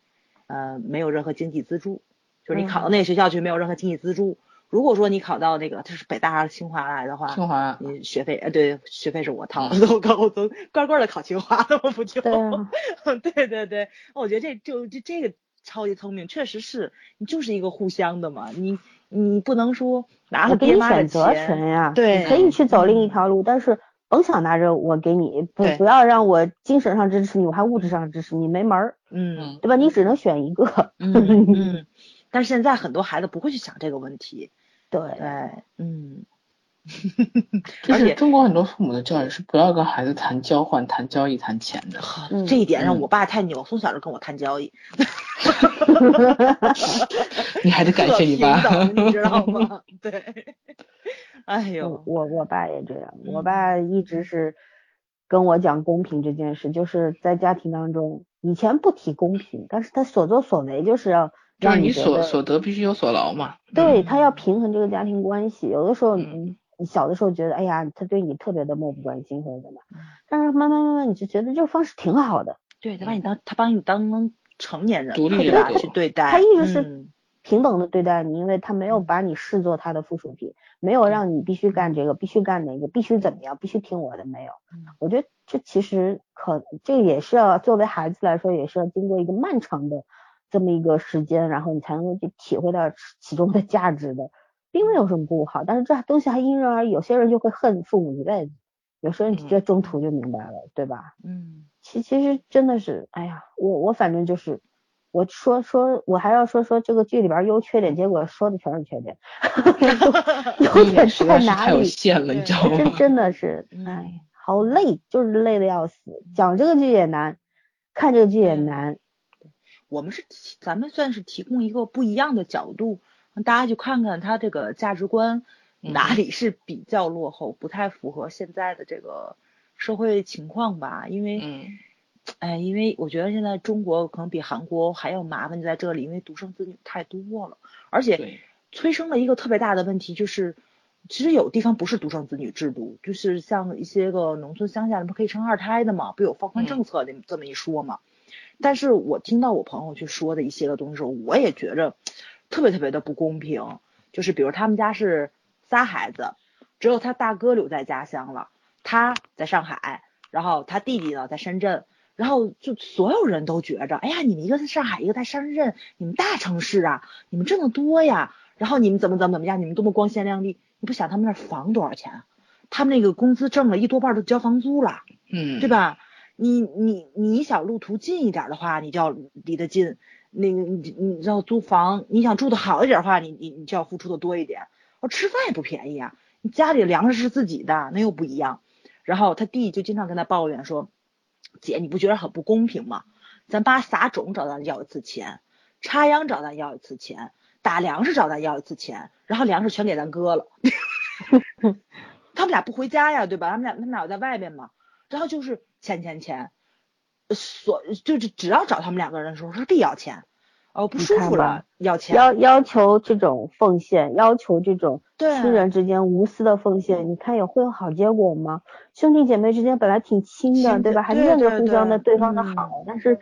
呃，没有任何经济资助，就是你考到那个学校去没有任何经济资助，如果说你考到那个就是北大清华来的话，清华，你学费呃对，学费是我掏的，我 (laughs) 高中乖乖的考清华了，我不就？对。(laughs) 啊，对对对，我觉得这就这这个超级聪明，确实是你就是一个互相的嘛，你你不能说拿了我给你爹妈的选择钱权呀，对可以去走另一嗯。条路，但是甭想拿着我给你，不不要让我精神上支持你，我还物质上支持你，没门儿，嗯嗯。对吧？你只能选一个，嗯嗯，(laughs) 但是现在很多孩子不会去想这个问题，对，对，嗯，(laughs) 就而且是中国很多父母的教育是不要跟孩子谈交换、谈交易、谈钱的。嗯这一点上嗯我爸太牛，从小就跟我谈交易 (laughs) (laughs) 你还得感谢你爸。你知道吗？对，哎我呦，我我爸也这样，我嗯爸一直是跟我讲公平这件事，就是在家庭当中，以前不提公平，但是他所作所为就是要就是你所所得必须有所劳嘛。对他要嗯平衡这个家庭关系，有的时候嗯。你你小的时候觉得，哎呀，他对你特别的漠不关心或者怎么嗯，但是慢慢慢慢你就觉得这个方式挺好的，对，他把你当他把你当成年人独立对吧人去对待，他一直是嗯。平等的对待你，因为他没有把你视作他的附属品，没有让你必须干这个，必须干那个，必须怎么样，必须听我的，没有嗯。我觉得这其实可这个也是要作为孩子来说，也是要经过一个漫长的这么一个时间，然后你才能够去体会到其中的价值的，并没有什么不好。但是这东西还因人而异，有些人就会恨父母一辈子，有些人直接中途就明白了，对吧？嗯其其实真的是，哎呀，我我反正就是，我说说，我还要说说这个剧里边优缺点，结果说的全是缺点，(laughs) 优你点实在是太有在哪里？限了，你知道真吗？真真的是，嗯哎，好累，就是累的要死。讲这个剧也难，看这个剧也嗯难，我们是提咱们算是提供一个不一样的角度，让大家去看看他这个价值观嗯哪里是比较落后，不太符合现在的这个社会情况吧。因为，嗯哎，因为我觉得现在中国可能比韩国还要麻烦就在这里，因为独生子女太多了，而且，催生了一个特别大的问题，就是其实有地方不是独生子女制度，就是像一些个农村乡下，不可以生二胎的嘛，不有放宽嗯政策的这么一说嘛。但是我听到我朋友去说的一些个东西时候，我也觉着特别特别的不公平。就是比如他们家是仨孩子，只有他大哥留在家乡了，他在上海，然后他弟弟呢在深圳，然后就所有人都觉着，哎呀，你们一个在上海，一个在深圳，你们大城市啊，你们挣得多呀，然后你们怎么怎么怎么样，你们多么光鲜亮丽，你不想他们那儿房多少钱啊？他们那个工资挣了一多半都交房租了。嗯，对？吧？你你你想路途近一点的话，你就要离得近；那个你你要租房，你想住的好一点的话，你你你就要付出的多一点。我吃饭也不便宜啊，你家里粮食是自己的，那又不一样。然后他弟就经常跟他抱怨说：“姐，你不觉得很不公平吗？咱爸撒种找咱要一次钱，插秧找咱要一次钱，打粮食找咱要一次钱，然后粮食全给咱哥了。(laughs) 他们俩不回家呀，对吧？他们俩他们俩在外边嘛，然后就是钱钱钱，所就是只要找他们两个人的时候是必要钱，哦不你舒服了要钱，要要求这种奉献，要求这种对亲人之间无私的奉献，你看也会有好结果吗？兄弟姐妹之间本来挺亲的，亲对吧？还对念着互相的对对方的嗯好，但是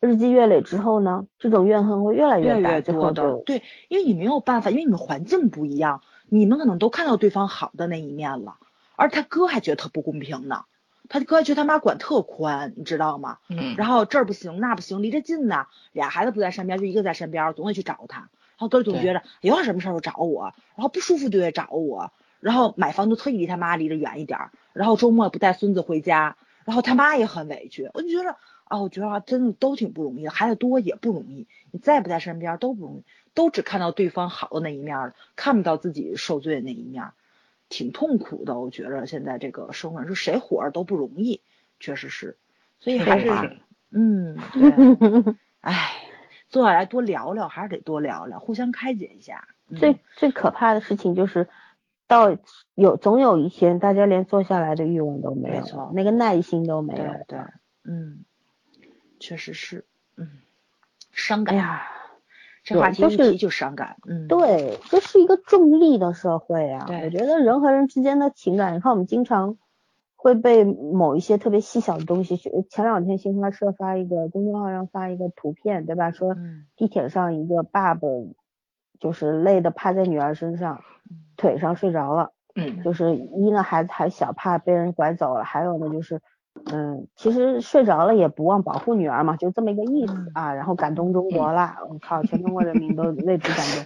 日积月累之后呢，这种怨恨会越来大，越来越最后多的就，对，因为你没有办法，因为你们环境不一样，你们可能都看到对方好的那一面了，而他哥还觉得他不公平呢，他哥还觉得他妈管特宽，你知道吗？嗯，然后这儿不行那不行，离着近呢，俩孩子不在身边，就一个在身边，总得去找他。然后哥总觉着有点什么事儿就找我，然后不舒服就得找我，然后买房就特意离他妈离得远一点儿，然后周末不带孙子回家，然后他妈也很委屈。我就觉得啊，我觉得啊，真的都挺不容易的，孩子多也不容易，你在不在身边都不容易，都只看到对方好的那一面儿，看不到自己受罪的那一面儿，挺痛苦的。我觉着现在这个生活，是谁活着都不容易，确实是，所以还是嗯，对。(laughs) 唉，坐下来多聊聊，还是得多聊聊，互相开解一下。嗯最最可怕的事情就是，到有总有一天，大家连坐下来的欲望都没有，没错那个耐心都没有对。对，嗯，确实是，嗯，伤感。哎呀，这话题对就是一提就伤感。嗯，对，这是一个重利的社会啊。对我觉得人和人之间的情感，你看我们经常会被某一些特别细小的东西去。前两天新华社发一个公众号上发一个图片，对吧？说嗯地铁上一个爸爸就是累的趴在女儿身上，腿上睡着了。嗯，就是一呢孩子还小，怕被人拐走了，还有呢就是，嗯，其实睡着了也不忘保护女儿嘛，就这么一个意思啊。然后感动中国了，我靠，全中国人民都为之感动。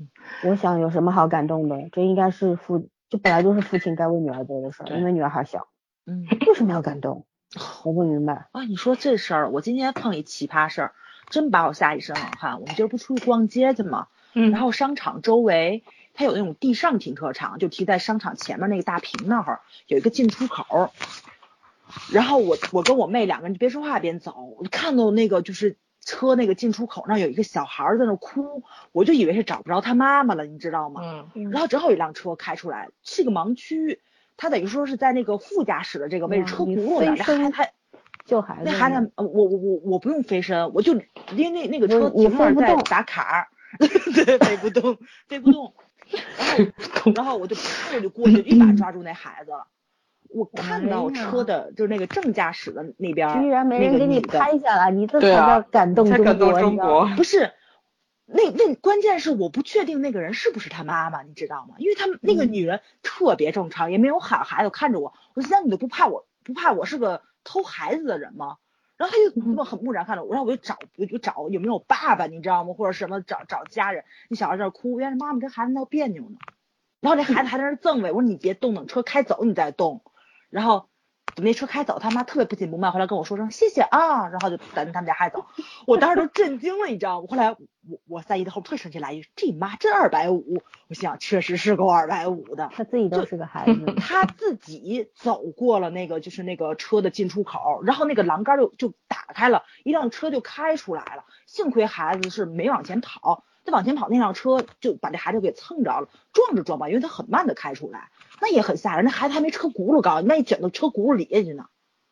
(laughs) (laughs) 我想有什么好感动的？这应该是父，这本来就是父亲该为女儿做的事儿，因为女儿还小。嗯，为什么要感动？(laughs) 我不明白。啊，你说这事儿，我今天碰一奇葩事儿，真把我吓一身冷汗。我们今儿不出去逛街去吗？嗯。然后商场周围。它有那种地上停车场，就停在商场前面那个大屏那儿，有一个进出口。然后我我跟我妹两个人就边说话边走，我就看到那个就是车那个进出口那有一个小孩在那哭，我就以为是找不着他妈妈了，你知道吗？嗯。然后正好有一辆车开出来，是个盲区，他等于说是在那个副驾驶的这个位置，车轱辘那孩子，就孩子，那孩子，我我我我不用飞身，我就因为那那个车停那在打卡，(laughs) 对，飞不动，飞不动。(laughs) 然后，然后我就啪我就过去，(laughs) 一把抓住那孩子了。我看到车的，就是那个正驾驶的那边，居然没人给你拍下来，你这才叫感动中国。(laughs) (laughs) 不是，那那关键是我不确定那个人是不是他妈妈，你知道吗？因为他们那个女人特别正常，也没有喊孩子看着我。我心想你都不怕我，不怕我是个偷孩子的人吗？然后他就那么很木然看着我，然后我就找，我就找有没有爸爸，你知道吗？或者什么找找家人。那小孩在那哭，原来妈妈跟孩子闹别扭呢。然后那孩子还在那赠委，我说你别动，等车开走你再动。然后。等那车开走，他妈特别不紧不慢，回来跟我说声谢谢啊，然后就等他们家孩子走，我当时都震惊了，你知道吗？后来我我三姨的后特生气来一句，这妈真二百五，我想确实是够二百五的，他自己都是个孩子，(laughs) 他自己走过了那个就是那个车的进出口，然后那个栏杆就就打开了，一辆车就开出来了，幸亏孩子是没往前跑。再往前跑，那辆车就把这孩子给蹭着了，撞着撞吧，因为他很慢的开出来，那也很吓人。那孩子还没车轱辘高，万一卷到车轱辘里下去呢？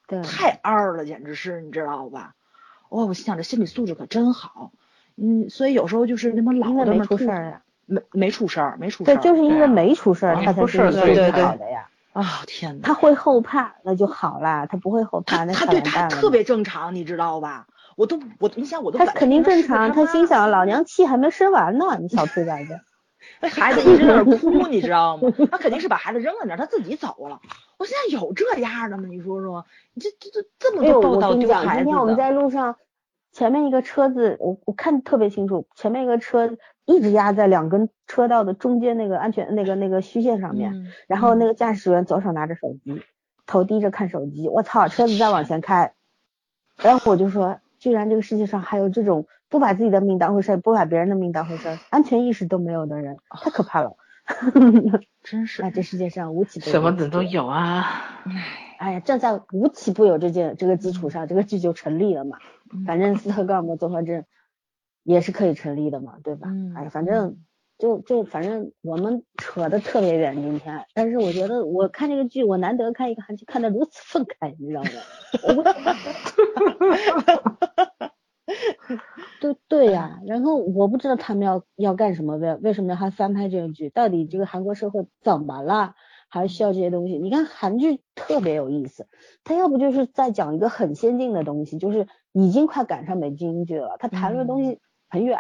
对，太二了，简直是，你知道吧？哦，我心想这心理素质可真好。嗯，所以有时候就是那么老的没出事儿呀，没没出事儿，没出事儿。对，就是因为没出事儿，他才是最好的呀。啊天哪！他会后怕，那就好啦。他不会后怕，那他对他特别正常，你知道吧？我都我你想我都他肯定正常，他心想老娘气还没生完呢，你小兔崽子，那孩子一直在那哭，你知道吗？他肯定是把孩子扔在那儿，他自己走了。我现在有这样的吗？你说说，你这这这这么多报道丢孩子今天我们在路上，前面一个车子，我我看特别清楚，前面一个车一直压在两根车道的中间那个安全那个那个虚线上面，然后那个驾驶员左手拿着手机，头低着看手机，我操，车子在往前开，然后我就说。居然这个世界上还有这种不把自己的命当回事不把别人的命当回事安全意识都没有的人，太可怕了。(laughs) 真是，那这世界上无奇不有。什么人都有啊。哎呀，站在无奇不有这件这个基础上，这个剧就成立了嘛。反正斯德哥尔摩综合症也是可以成立的嘛，对吧？哎呀，反正就就反正我们扯的特别远今天，但是我觉得我看这个剧，我难得看一个韩剧看的如此愤慨，你知道吗？(laughs) 对对呀，然后我不知道他们要要干什么，为为什么要还翻拍这个剧？到底这个韩国社会怎么了？还需要这些东西？你看韩剧特别有意思，他要不就是在讲一个很先进的东西，就是已经快赶上美剧英剧了，他谈论的东西很远，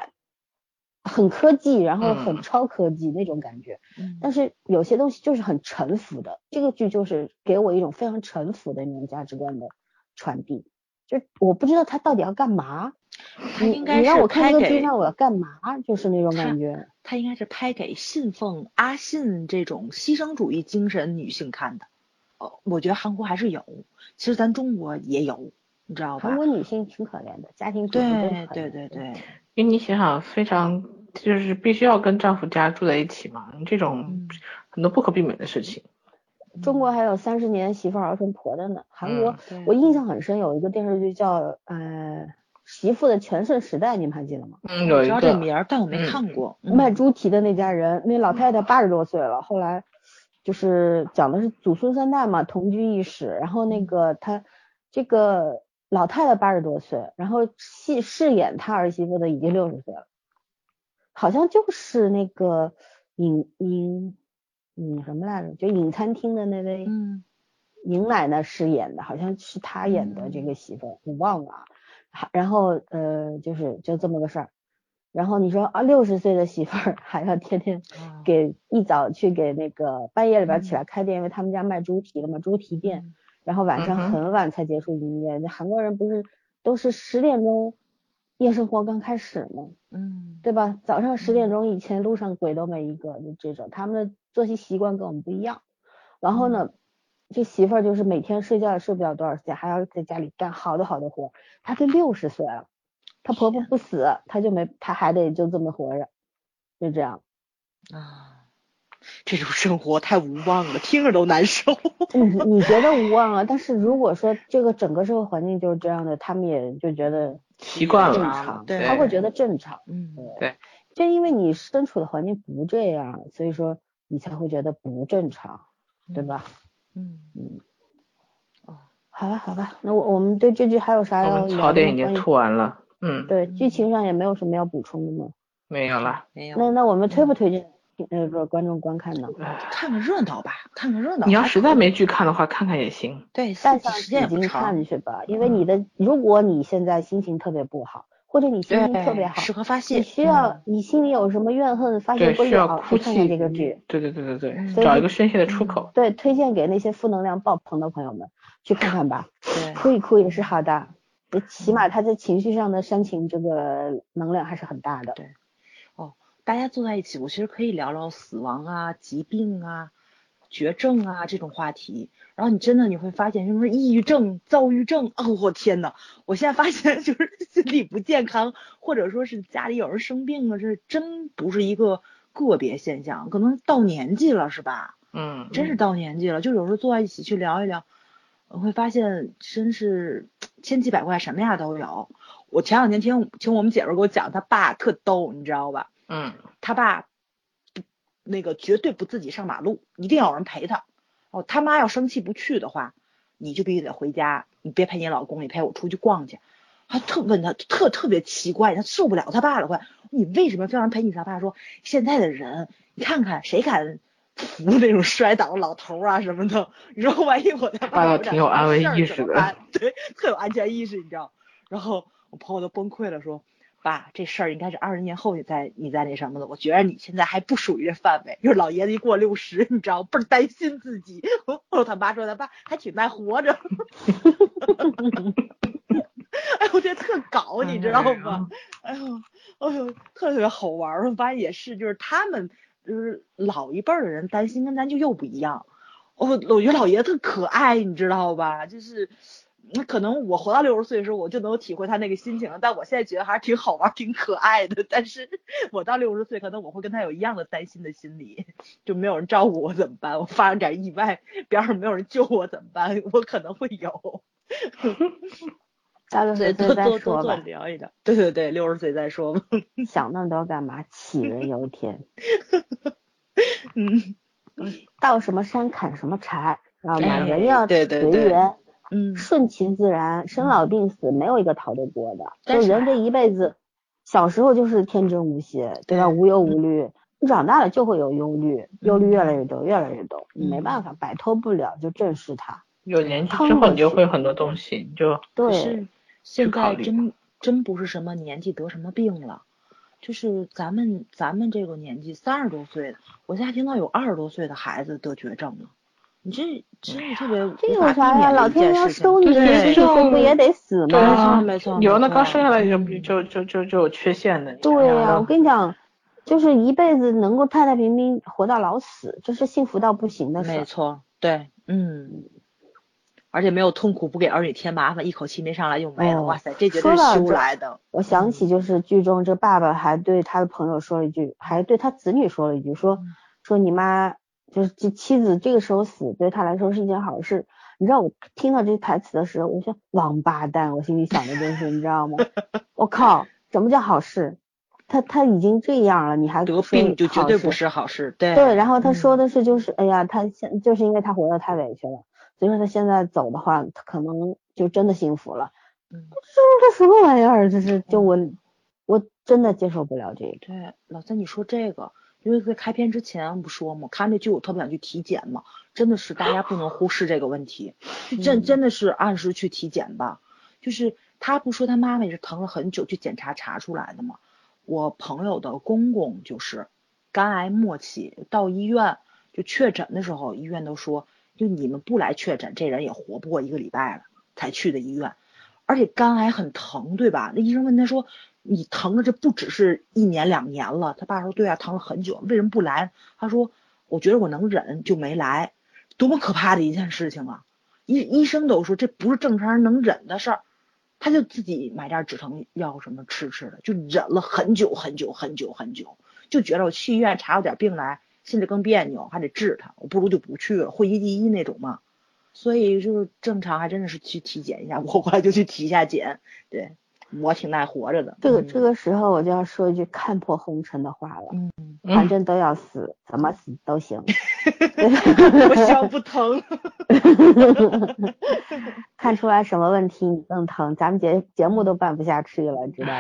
很科技，然后很超科技那种感觉。但是有些东西就是很沉浮的，这个剧就是给我一种非常沉浮的那种价值观的传递。就我不知道他到底要干嘛。他应该是让我看这个剧让我要干嘛？就是那种感觉。他应该是拍给信奉阿信这种牺牲主义精神女性看的。哦，我觉得韩国还是有，其实咱中国也有，你知道吧？韩国女性挺可怜的，家庭主妇对对对对。因为你想想，非常就是必须要跟丈夫家住在一起嘛，这种很多不可避免的事情。中国还有三十年媳妇熬成婆的呢。韩国我印象很深，有一个电视剧叫呃。媳妇的全盛时代，你们还记得吗？嗯，有知道这名儿，但我没看过。卖猪蹄的那家人，那老太太八十多岁了，后来就是讲的是祖孙三代嘛，同居一室。然后那个她这个老太太八十多岁，然后戏饰演她儿媳妇的已经六十岁了，好像就是那个影影影什么来着？就影餐厅的那位嗯。尹奶奶饰演的，好像是她演的这个媳妇，我忘了。然后呃，就是就这么个事儿，然后你说啊，六十岁的媳妇儿还要天天啊。给一早去给那个半夜里边起来开店，因为他们家卖猪蹄的嘛，猪蹄店，然后晚上很晚才结束营业。那韩国人不是都是十点钟夜生活刚开始嘛？嗯对吧？早上十点钟以前路上鬼都没一个，就这种，他们的作息习惯跟我们不一样。然后呢，这媳妇儿就是每天睡觉也睡不了多少时间，还要在家里干好多好多活。她都六十岁了，她婆婆不死，她就没，她还得就这么活着，就这样。啊，这种生活太无望了，听着都难受。你你觉得无望啊？但是如果说这个整个社会环境就是这样的，他们也就觉得习惯了，常，对他会觉得正常。嗯。对，就因为你身处的环境不这样，所以说你才会觉得不正常，对吧？嗯。哦。好吧，好吧，那我我们对这剧还有啥我要槽点已经关于吐完了，嗯，对，剧情上也没有什么要补充的吗？没有了。没有。那那我们推不推荐那个观众观看呢？看个热闹吧，看个热闹。你要实在没剧看的话，看看也行。对，四带上集时间也纸巾不长看，去吧，因为你的，如果你现在心情特别不好，或者你心情，特别好，适合发泄。你需要嗯你心里有什么怨恨发泄，不需要了，哭泣。去看看这个剧。对对对对对，嗯找一个宣泄的出口。对，推荐给那些负能量爆棚的朋友们去看看吧，(laughs) 对哭一哭也是好的，起码他在情绪上的煽情这个能量还是很大的。对大家坐在一起，我其实可以聊聊死亡啊、疾病啊、绝症啊这种话题。然后你真的你会发现，什么抑郁症、躁郁症，哦，我天呐，我现在发现就是心理不健康，或者说是家里有人生病了，这真不是一个个别现象，可能到年纪了，是吧？嗯，真是到年纪了，就有时候坐在一起去聊一聊，我会发现真是千奇百怪，什么呀都有。我前两天听听我们姐们儿给我讲，他爸特逗，你知道吧？嗯他爸不那个绝对不自己上马路，一定要有人陪他。哦，他妈要生气不去的话，你就必须得回家，你别陪你老公，你陪我出去逛去。他特问他特特别奇怪，他受不了他爸了，快，你为什么非要人陪你？他爸说，现在的人，你看看谁敢扶那种摔倒的老头啊什么的，你说万一我他爸爸挺有安慰意识的 (laughs) 对，特有安全意识，你知道。然后我朋友都崩溃了，说。爸，这事儿应该是二十年后你再你再那什么的，我觉得你现在还不属于这范围。就是老爷子一过六十，你知道，倍儿担心自己。我他妈说他爸还挺耐活着。(laughs) 哎，我觉得特搞，你知道吗？哎呦，哎呦，特别好玩儿。我发现也是，就是他们就是老一辈儿的人担心跟咱就又不一样。我我觉得老爷子特可爱，你知道吧？就是。那可能我活到六十岁的时候，我就能体会他那个心情了。但我现在觉得还是挺好玩、挺可爱的。但是 (laughs) 我到六十岁，可能我会跟他有一样的担心的心理，就没有人照顾我怎么办？我发生点意外，边上没有人救我怎么办？我可能会有。(laughs) 到六十岁再说吧。聊一聊。对对对，六十岁再说吧。(laughs) 想那么多干嘛？杞人忧天。嗯。到什么山砍什么柴，知道吗？人要随缘。嗯，顺其自然，生老病死没有一个逃得过的。就人这一辈子，小时候就是天真无邪，对吧？无忧无虑。你长大了就会有忧虑，忧虑越来越多，越来越多，你没办法摆脱不了，就正视它。有年纪之后，你就会很多东西，你就对。现在真真不是什么年纪得什么病了，就是咱们咱们这个年纪三十多岁的，我现在听到有二十多岁的孩子得绝症了。你这真的特别这有啥呀？老天要收你，对，这不也得死吗？没错没错，有那刚生下来就就就就就有缺陷的。对呀，我跟你讲，就是一辈子能够太太平平活到老死，这是幸福到不行的事。没错，对，嗯，而且没有痛苦，不给儿女添麻烦，一口气没上来就没了。哇塞，这绝对是修来的。我想起就是剧中这爸爸还对他的朋友说了一句，还对他子女说了一句，说说你妈。就是这妻子这个时候死，对他来说是一件好事。你知道我听到这台词的时候，我说王八蛋，我心里想的就是，你知道吗？我靠，什么叫好事？他他已经这样了，你还得病就绝对不是好事。对对，然后他说的是就是，哎呀，他现就是因为他活得太委屈了，所以说他现在走的话，他可能就真的幸福了。嗯，这是什么玩意儿？这是就我我真的接受不了这个。对，老三你说这个。因为在开篇之前不说嘛，看这剧我特别想去体检嘛，真的是大家不能忽视这个问题，(laughs) 真真的是按时去体检吧。就是他不说他妈妈也是疼了很久去检查查出来的嘛，我朋友的公公就是肝癌末期，到医院就确诊的时候，医院都说，就你们不来确诊，这人也活不过一个礼拜了，才去的医院。而且肝癌很疼，对吧？那医生问他说：“你疼的这不只是一年两年了。”他爸说：“对啊，疼了很久，为什么不来？”他说：“我觉得我能忍，就没来。”多么可怕的一件事情啊！医医生都说这不是正常人能忍的事儿，他就自己买点止疼药什么吃吃的，就忍了很久很久很久很久，就觉得我去医院查出点病来，心里更别扭，还得治他，我不如就不去了，会医第一那种嘛。所以就是正常，还真的是去体检一下。我后来就去体一下检，对我挺耐活着的。这个这个时候我就要说一句看破红尘的话了。嗯，反正都要死，怎么死都行。(laughs) 我笑不疼。(laughs) 看出来什么问题你更疼？咱们节节目都办不下去了，知道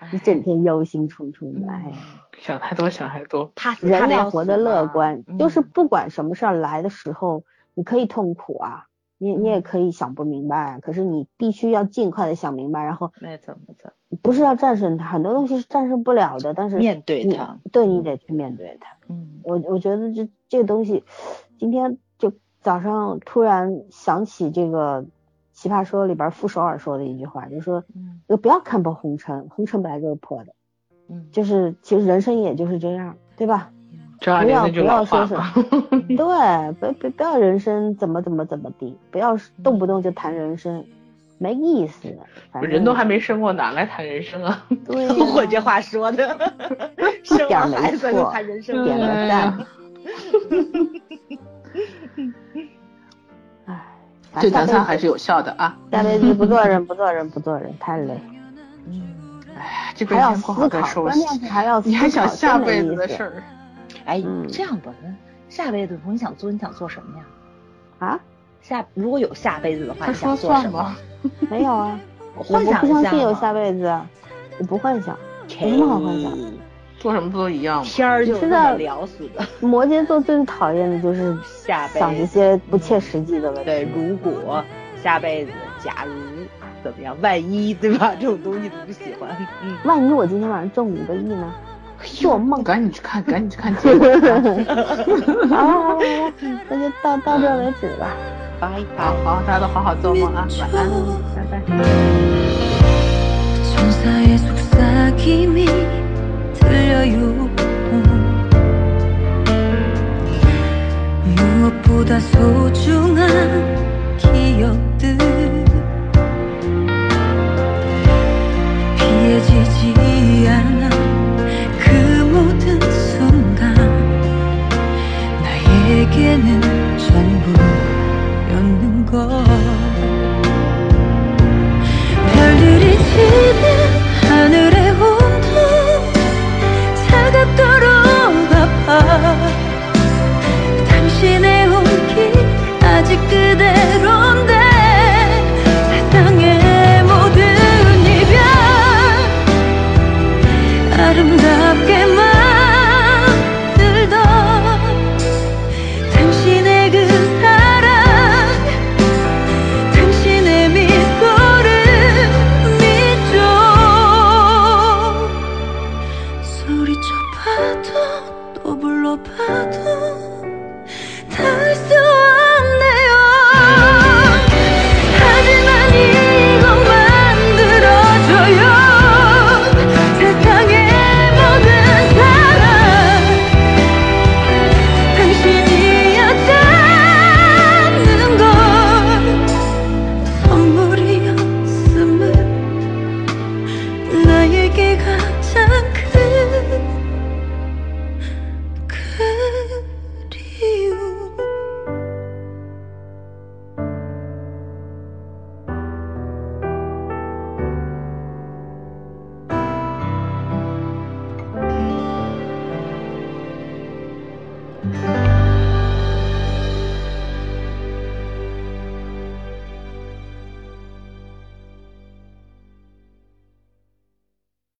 不？你整天忧心忡忡的，哎。(laughs) 想太多，想太多。他人要活得乐观，就是不管什么事儿来的时候。你可以痛苦啊，你你也可以想不明白，可是你必须要尽快的想明白，然后没错没错，不是要战胜它，很多东西是战胜不了的，但是面对它，对你得去面对它。嗯，我我觉得这这个东西，今天就早上突然想起这个《奇葩说》里边傅首尔说的一句话，就是说，就不要看破红尘，红尘本来就是破的，嗯，就是其实人生也就是这样，对吧？不要不要说是，(laughs) 对，不不不要人生怎么怎么怎么地，不要动不动就谈人生，没意思。人都还没生过，哪来谈人生啊？对，(laughs) 我这话说的，(laughs) 生了孩子就谈人生，点个赞。哎，这咱仨还是有效的啊。下辈子不做人，不做人，不做人，太累。嗯，哎，这还要思考，关键是还要你还想下辈子的事儿。哎，这样吧，下辈子你想做你想做什么呀？啊？下如果有下辈子的话，你想做什么？(laughs) 没有啊，我幻想不相信有下辈子，我不幻想，有什么好幻想？做什么不都一样吗？天儿就这聊死的。摩羯座最讨厌的就是下辈想一些不切实际的问题。对，如果下辈子，假如怎么样？万一对吧？这种东西都不喜欢。嗯，万一我今天晚上中五个亿呢？做梦！赶紧去看，(laughs) 赶紧去看结果。好，好，好，那就到到这为止吧。拜拜。好，大家都好好做梦啊，晚安，拜拜。 내는전부였는 걸